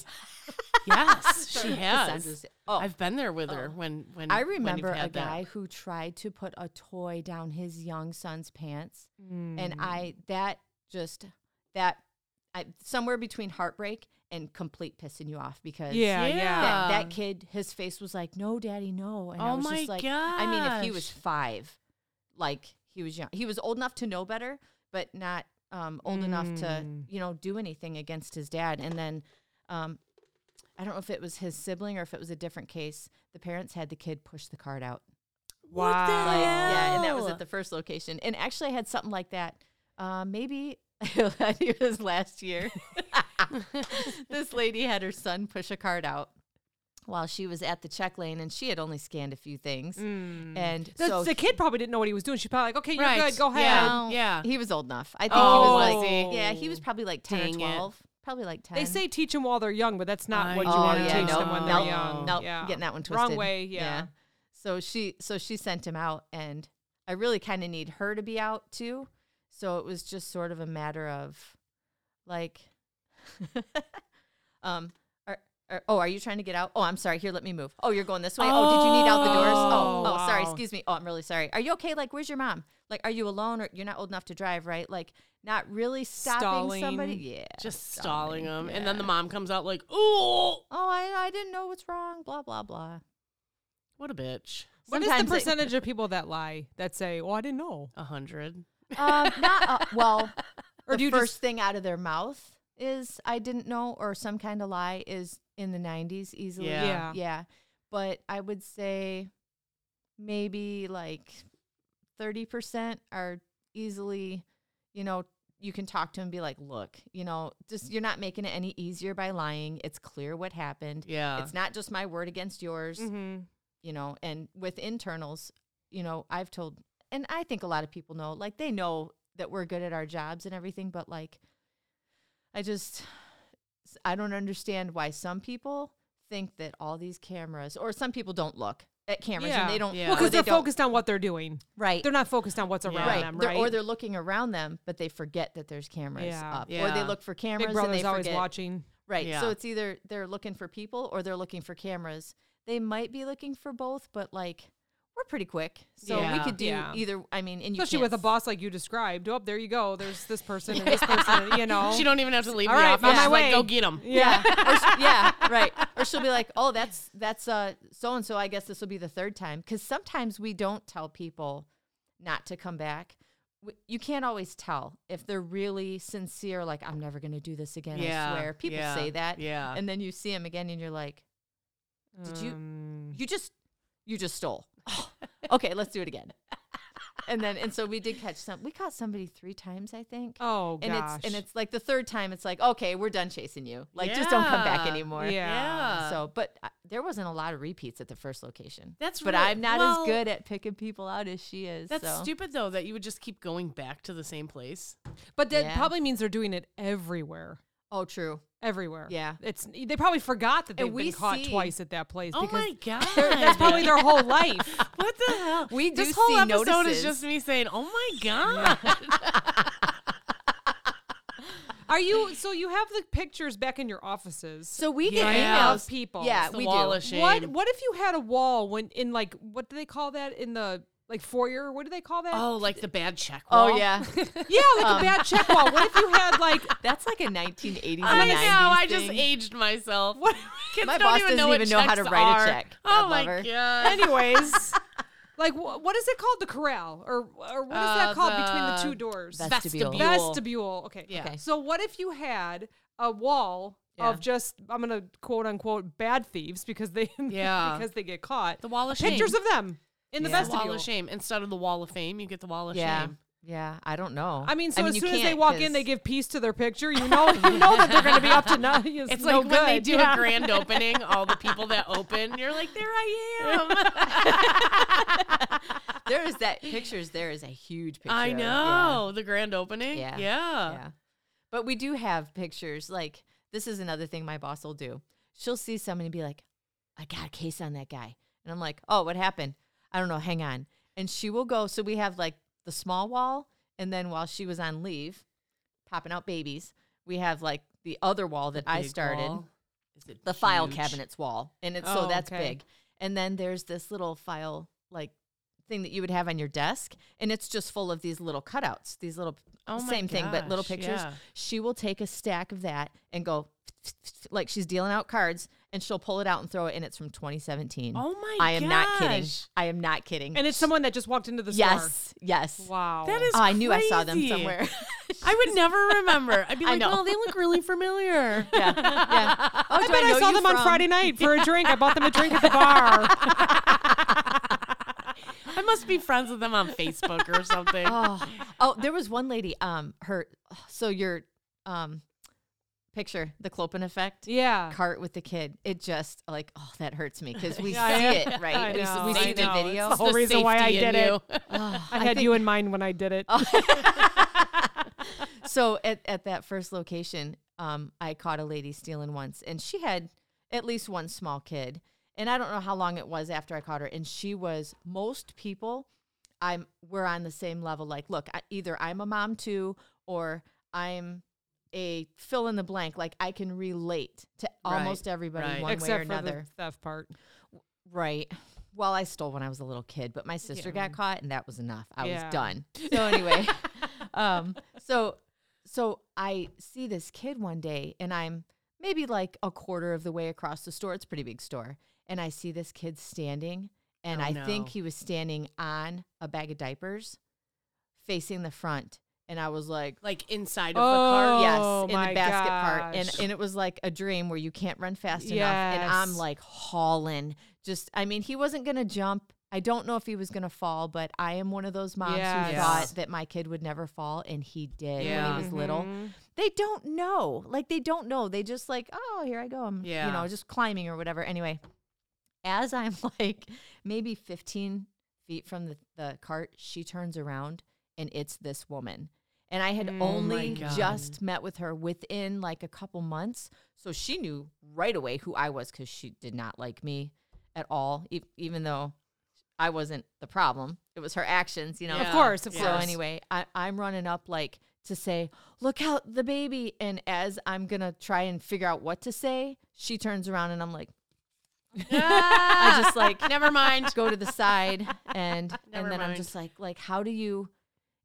Yes, she has. Oh, I've been there with her Oh. when when I when remember a had that. guy who tried to put a toy down his young son's pants. Mm. and I that just that I somewhere between heartbreak and complete pissing you off because yeah, Yeah. yeah. that, that kid his face was like no daddy no and I Oh was my just like I mean if he was 5 like he was young he was old enough to know better but not um, old enough to Mm. you know do anything against his dad and then um, I don't know if it was his sibling or if it was a different case the parents had the kid push the card out What the Wow. like, yeah, and that was at the first location. And actually, I had something like that. Uh, maybe I think it was last year. this lady had her son push a card out while she was at the check lane, and she had only scanned a few things. Mm. And the, so the kid probably didn't know what he was doing. She's probably like, okay, you're Right. good. Go ahead. Yeah. Well, yeah. he was old enough. I think Oh, he was I like, see. yeah, he was probably like ten Dang or it. twelve. probably like 10. They say teach them while they're young, but that's not I what you know. want Oh, to yeah, teach no, them when no, they're young. Nope, yeah. getting that one twisted. Wrong way, yeah. So she so she sent him out and I really kind of need her to be out too. So it was just sort of a matter of like um are, are, oh, are you trying to get out? Oh, I'm sorry. Here, let me move. Oh, you're going this way. Oh, did you need out the doors? Oh, Oh, oh, sorry. Excuse me. Oh, I'm really sorry. Are you okay? Like, where's your mom? Like, are you alone or you're not old enough to drive, right? Like, not really stopping somebody. Stalling. Yeah. Just stalling them, and then the mom comes out like, "Ooh, Oh, I, I didn't know what's wrong. Blah blah blah. what a bitch!" What is the Sometimes they- percentage of people that lie that say, "Oh, I didn't know"? A hundred. um, not uh, well. Or the do you first just- thing out of their mouth is I didn't know, or some kind of lie is in the '90s easily. Yeah. Yeah. yeah. But I would say maybe like thirty percent are easily, you know, you can talk to them and be like, look, you know, just you're not making it any easier by lying. It's clear what happened. Yeah. It's not just my word against yours Mm-hmm. you know, and with internals, you know, I've told, and I think a lot of people know, like they know that we're good at our jobs and everything, but like, I just, I don't understand why some people think that all these cameras, or some people don't look at cameras and they don't, Yeah. Well, because they they're focused on what they're doing. right, They're not focused on what's around Yeah. them, They're- right? or they're looking around them, but they forget that there's cameras Yeah. up, or they look for cameras Big and Brother's they always forget. watching. Right. Yeah. So it's either they're looking for people or they're looking for cameras. They might be looking for both, but like we're pretty quick. So we could do Yeah. either I mean and you Especially can't with a boss like you described. Oh, there you go. There's this person and this person, you know. She don't even have to leave All the right, office. on my She's like, way. go get them. yeah. or sh- yeah, right. Or she'll be like, "Oh, that's that's uh so and so. I guess this will be the third time." Cuz sometimes we don't tell people not to come back. W- You can't always tell if they're really sincere like I'm never going to do this again, Yeah, I swear. People yeah, say that. yeah. And then you see them again and you're like, Did you Um, you just you just stole. okay, let's do it again. And then and so we did catch some. We caught somebody three times, I think. oh and gosh. it's and it's like the third time. It's like okay, we're done chasing you. Like just don't come back Yeah. anymore. Yeah. Yeah. So, but uh, there wasn't a lot of repeats at the first location. That's but real- I'm not well, as good at picking people out as she is. That's so. stupid though that you would just keep going back to the same place. but that Yeah. probably means they're doing it everywhere. Oh, true. Everywhere. Yeah. It's they probably forgot that they've we been caught see- twice at that place Oh my god. that's probably their whole life. What the hell? We do this whole see episode notices. is just me saying, "Oh my god." Are you so you have the pictures back in your offices? So we get Yeah. emails. People. Yeah, It's the we wall do. of shame. What what if you had a wall when in like what do they call that in the like foyer? What do they call that? Oh, like the bad check. Wall. Oh yeah, yeah, like um, a bad check wall. What if you had like that's like a 1980s. I know. 90s I just thing. aged myself. what? Kids My don't boss even know doesn't what even know how to checks write a are. check. Oh God my her. god. Anyways, like wh- what is it called? The corral or or what is Uh, that called between the the two doors? Vestibule. Vestibule. Vestibule. Okay. Yeah. Okay. So what if you had a wall Yeah. of just I'm gonna quote unquote bad thieves because they Yeah. because they get caught. The wall of Pictures shame. of them in the Yeah. The wall of shame instead of the wall of fame. You get the wall of Yeah, shame. yeah. I don't know. I mean, so as you soon as they can't walk in, 'cause- they give peace to their picture. You know, you know that they're going to be up to no. It's, It's no like when they good. do Yeah. a grand opening, all the people that open, you're like, there I am. there is that pictures. There is a huge picture. I of- yeah. know the grand opening. Yeah. Yeah. Yeah. But we do have pictures. Like, this is another thing my boss will do. She'll see someone and be like, I got a case on that guy. And I'm like, oh, what happened? I don't know. Hang on. And she will go. So we have like the small wall. And then while she was on leave, popping out babies, we have like the other wall that I Big started, wall. Is it the file huge? cabinets wall. And it's Oh, so that's okay. big. And then there's this little file like thing that you would have on your desk. And it's just full of these little cutouts, these little Oh my same thing, but little gosh, pictures. yeah. She will take a stack of that and go like she's dealing out cards, and she'll pull it out and throw it, and it's from 2017. Oh my I am not kidding. I am not kidding. And it's someone that just walked into the store. yes, yes. Wow. That is Oh, I knew I saw them somewhere. I would never remember. I'd be like, know. oh, they look really familiar. yeah, yeah. Oh, I bet I, know saw you them on? Friday night for a drink. I bought them a drink at the bar. I must be friends with them on Facebook or something. Oh, oh, there was one lady. Um, her. So your um picture, the Clopen effect. yeah. Cart with the kid. It just like oh that hurts me because we Yeah, see know. it right. I we, know, we I see the know. video. It's the whole reason why I did it. Oh, I had think- you in mind when I did it. so at, at that first location, um, I caught a lady stealing once, and she had at least one small kid. And I don't know how long it was after I caught her. And she was most people, I'm we're on the same level. Like, look, I, either I'm a mom too, or I'm a fill in the blank. Like I can relate to Right, almost everybody right. one Except way or for another. the theft part. Right. Well, I stole when I was a little kid, but my sister got caught and that was enough. I Yeah. was done. So anyway, um so so I see this kid one day and I'm maybe like a quarter of the way across the store. It's a pretty big store. And I see this kid standing and Oh, I no. think he was standing on a bag of diapers facing the front. And I was like, Like inside of Oh, the car. yes, in my the basket part. And and it was like a dream where you can't run fast enough. And I'm like hauling. Just I mean, he wasn't gonna jump. I don't know if he was gonna fall, but I am one of those moms Yes. who thought that my kid would never fall and he did Yeah. when he was little. Mhm. They don't know. Like they don't know. They just like, oh, here I go. I'm yeah. you know, just climbing or whatever. Anyway, as I'm like maybe 15 feet from the, the cart, she turns around and it's this woman. And I had Mm. only just met with her within like a couple months. So she knew right away who I was because she did not like me at all, e- even though I wasn't the problem. It was her actions, you know. Of course, of So course. anyway, I, I'm running up like to say, "Look out, the baby!" And as I'm gonna try and figure out what to say, she turns around and I'm like, I just like Never mind. go to the side and Never and then I'm just like, like how do you?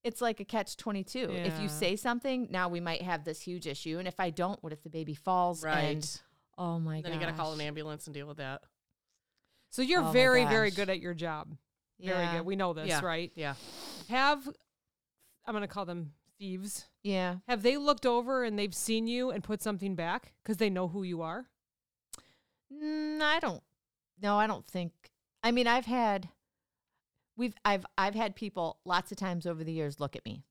It's like a catch twenty two. If you say something, now we might have this huge issue, and if I don't, what if the baby falls? Right. And oh my god. then you got to call an ambulance and deal with that. So you're Oh very, very good at your job. Very Yeah. good. We know this, Yeah. right? Yeah. Have I'm gonna call them thieves. Yeah. Have they looked over and they've seen you and put something back because they know who you are? Mm, I don't. No, I don't think. I mean, I've had. We've I've I've had people lots of times over the years look at me,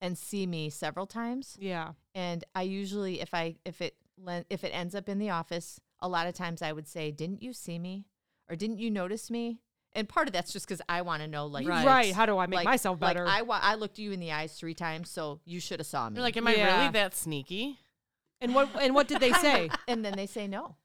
and see me several times, Yeah. and I usually if I if it len- if it ends up in the office, a lot of times I would say, "Didn't you see me?" or "Didn't you notice me?" And part of that's just because I want to know, like, Right. Right. How do I make like, myself better? Like I wa- I looked you in the eyes three times, so you should have saw me. You're like, am I really that sneaky? and what and what did they say? and then they say no.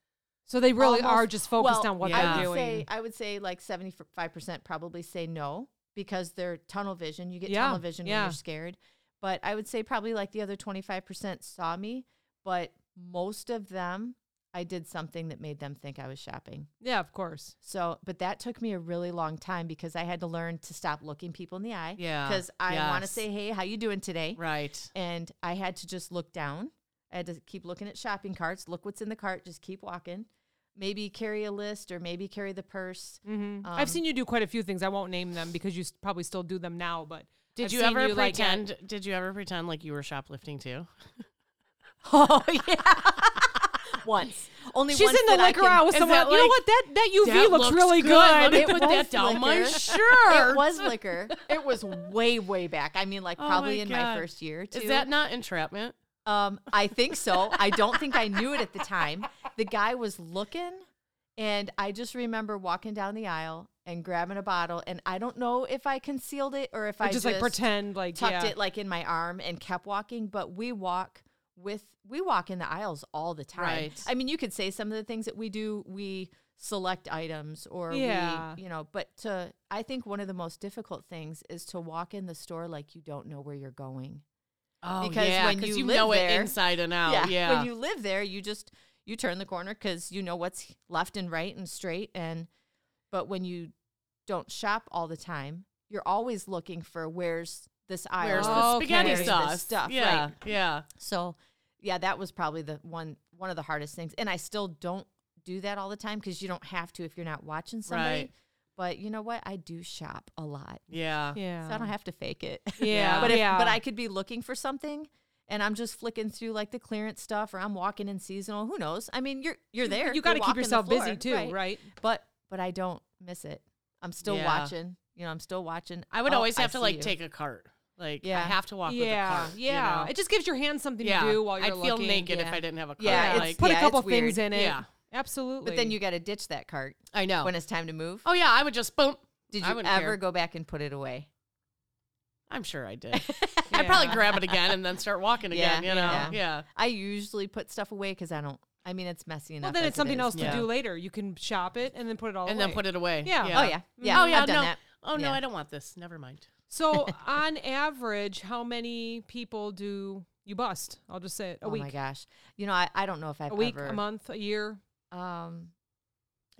So they really are just focused well, on what Yeah. they're I would doing. say I would say like seventy five percent probably say no because they're tunnel vision. You get Yeah, tunnel vision when yeah. you're scared. But I would say probably like the other twenty five percent saw me, but most of them I did something that made them think I was shopping. yeah, of course. So, but that took me a really long time because I had to learn to stop looking people in the eye. Yeah, Because I want to yes. say, hey, how you doing today? Right. and I had to just look down. I had to keep looking at shopping carts, look what's in the cart, just keep walking. Maybe carry a list or maybe carry the purse. hmm Um, I've seen you do quite a few things. I won't name them because you s- probably still do them now. But Did I've you ever like, at- pretend? did you ever pretend like you were shoplifting too? Oh yeah, once. Only She's once in the that liquor can- aisle with someone. that you know what? That that UV That looks, looks really good. good. Let me It put was that down my liquor. shirt. It was liquor. It was way, way back. I mean, like Oh my probably in my first year. Too. Is that not entrapment? Um, I think so. I don't think I knew it at the time. The guy was looking, and I just remember walking down the aisle and grabbing a bottle, and I don't know if I concealed it or if Or I just, like pretend like tucked yeah. it like in my arm and kept walking. But we walk with we walk in the aisles all the time. Right. I mean, you could say some of the things that we do. We select items or Yeah. we, you know, but to I think one of the most difficult things is to walk in the store like you don't know where you're going. Oh, Because yeah, when you you live know there- it inside and out. Yeah. When you live there, you just you turn the corner because you know what's left and right and straight. And but when you don't shop all the time, you're always looking for where's this aisle. Where's or the Okay. spaghetti where's this stuff? Yeah. Right. Yeah. So yeah, that was probably the one one of the hardest things. And I still don't do that all the time because you don't have to if you're not watching somebody. Right. But you know what? I do shop a lot. Yeah. yeah. So I don't have to fake it. yeah, but if, yeah. but I could be looking for something and I'm just flicking through like the clearance stuff or I'm walking in seasonal. Who knows? I mean, you're you're there. You got to keep yourself busy too, right? But but I don't miss it. I'm still Yeah. watching. You know, I'm still watching. I would Oh, always I have to like you. take a cart. Like yeah. I have to walk with a Yeah, you yeah. know? It just gives your hands something yeah. to do while you're I'd feel looking. naked if I didn't have a cart. Yeah, it's- like, Put yeah, a couple things in it. Yeah. absolutely. But then you got to ditch that cart I know. when it's time to move. oh yeah, I would just boom. Did you ever care. go back and put it away? I'm sure I did. I'd probably grab it again and then start walking again. Yeah, You know, yeah. yeah. I usually put stuff away because I don't. I mean, it's messy enough. Well, then as it's something is. else to Yeah. do later. You can shop it and then put it all and away. then put it away. Yeah. Oh yeah, yeah. Oh yeah. I've done no. that. Oh no, Yeah. I don't want this. Never mind. So, on average, how many people do you bust? I'll just say it. A week. oh week. my gosh. You know, I, I don't know if I've a week, ever. a month, a year. Um,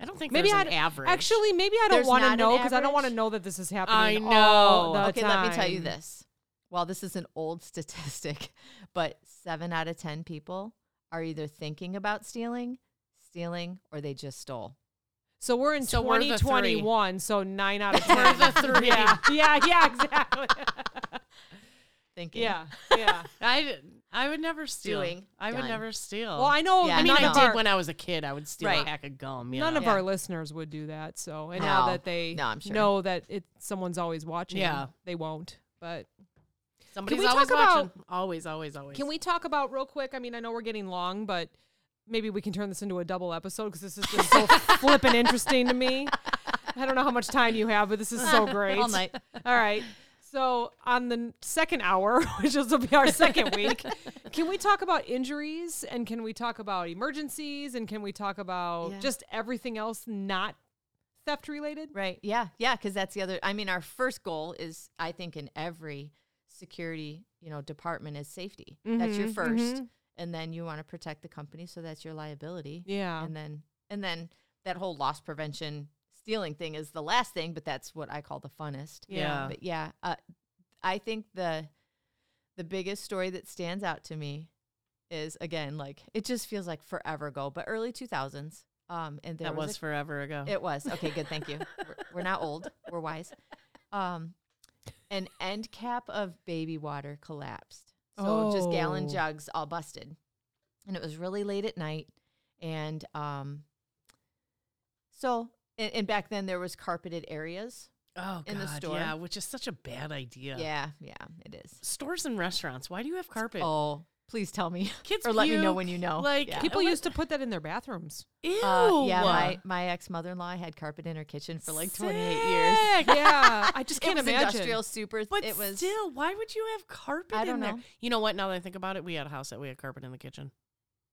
I don't think Maybe there's I'd- average. Actually, maybe I don't want to know because I don't want to know that this is happening. I all know. the okay, let me tell you this. Well, this is an old statistic, but seven out of ten people are either thinking about stealing, stealing, or they just stole. So we're in So we're 2021. So nine out of We're ten. the three. Yeah, yeah, yeah, exactly. Thinking. yeah, yeah. I d- I would never steal. Doing, I would done. never steal. Well, I know. Yeah, I mean, I did our, when I was a kid. I would steal a Right. pack of gum. You none know? of Yeah. our listeners would do that. So, and now that they No, sure. know that it someone's always watching, Yeah. they won't. But Somebody's we always talk about- watching. always, always, always. Can we talk about real quick? I mean, I know we're getting long, but maybe we can turn this into a double episode because this is just so flippin' interesting to me. I don't know how much time you have, but this is so great. All night. All right. So on the second hour, which is will be our second week, can we talk about injuries and can we talk about emergencies and can we talk about Yeah. just everything else not theft related? Right. Yeah. Yeah. Because that's the other. I mean, our first goal is, I think, in every security, you know, department is safety. That's your Mhm, 1st mhm. and then you want to protect the company, so that's your liability. Yeah. And then, and then that whole loss prevention stealing thing is the last thing, but that's what I call the funnest. Yeah. But yeah, uh, I think the the biggest story that stands out to me is again like it just feels like forever ago, but early two thousands. Um, and there that was, was a forever ago. it was. Okay, good. Thank you. We're, we're not old. We're wise. Um, an end cap of baby water collapsed. So just gallon Oh. jugs all busted. And it was really late at night. And um, so, and, and back then there was carpeted areas. oh, in the God, store. Yeah, which is such a bad idea. Yeah, yeah, it is. Stores and restaurants. Why do you have carpet? Oh, please tell me. Kids or let me know when you know. Like Yeah. People what- used to put that in their bathrooms. Ew. Uh, yeah, my, my ex mother in law had carpet in her kitchen for like 28 years. Yeah, I just can't it was imagine. industrial super. But it was still, why would you have carpet I in don't there? know. You know what? Now that I think about it, we had a house that we had carpet in the kitchen.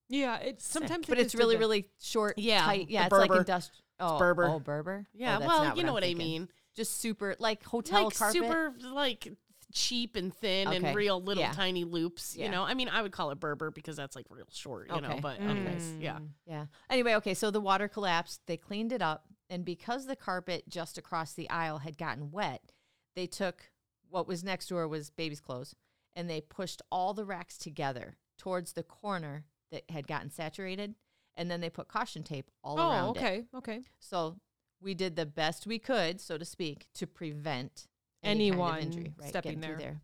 Yeah, it's sometimes, but it's really, that. really short, Yeah, tight. Yeah, it's like Berber. industrial. Oh, Berber. Oh, Berber. Yeah, Oh, well, you know I'm what I mean. Just super, like hotel like carpet. super, like cheap and thin Okay, and real little yeah. tiny loops. Yeah. You know, I mean, I would call it Berber because that's like real short. You know, Okay. but anyways, yeah. Mm. Yeah. Anyway, okay, so the water collapsed. They cleaned it up, and because the carpet just across the aisle had gotten wet, they took what was next door was baby's clothes, and they pushed all the racks together towards the corner that had gotten saturated, and then they put caution tape all Oh, around it. okay, okay. So we did the best we could, so to speak, to prevent any Anyone kind of injury, right, stepping there. there.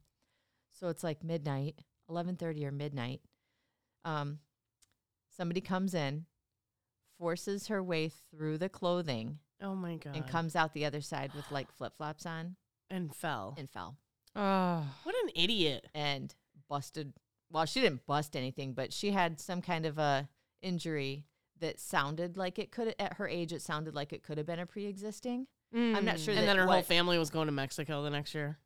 So it's like midnight, eleven thirty or midnight. Um, somebody comes in, forces her way through the clothing, Oh my god. and comes out the other side with like flip flops on, and fell. and fell Oh, What an idiot. and busted. Well, she didn't bust anything, but she had some kind of a injury that sounded like it could. At her age, it sounded like it could have been a pre-existing. I'm not mm. sure And then her whole family was going to Mexico the next year.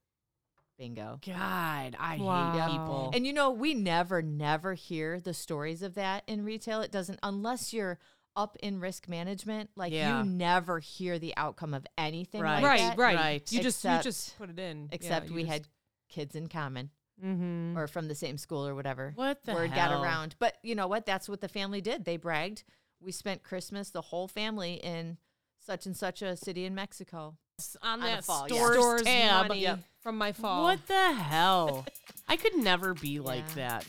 Bingo. God, I Wow. hate people. And you know, we never, never hear the stories of that in retail. It doesn't, unless you're up in risk management, like Yeah. you never hear the outcome of anything Right. like Right, that. right, Right. You just you just put it in. Except we had kids in common mm-hmm. or from the same school or whatever. what the Word hell? got around. But you know what? That's what the family did. They bragged. We spent Christmas, the whole family, in such and such a city in Mexico. on the that fall, yeah. store's, stores tab. money Yep. from my fall. What the hell? I could never be like Yeah. that.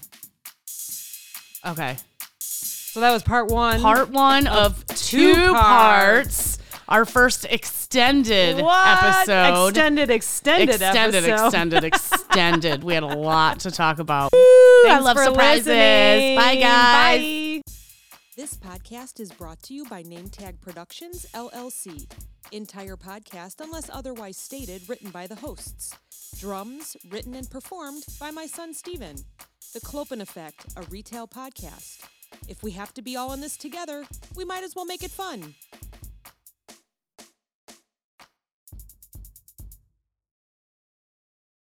Okay. So that was part one. Part one of two two parts. parts. Our first extended What? episode. Extended, extended, extended, episode. extended, extended. We had a lot to talk about. I Thanks love for surprises. listening. Bye, guys. Bye. This podcast is brought to you by NameTag Productions, LLC. Entire podcast, unless otherwise stated, written by the hosts. Drums, written and performed by my son Steven. The Clopen Effect, a retail podcast. If we have to be all in this together, we might as well make it fun.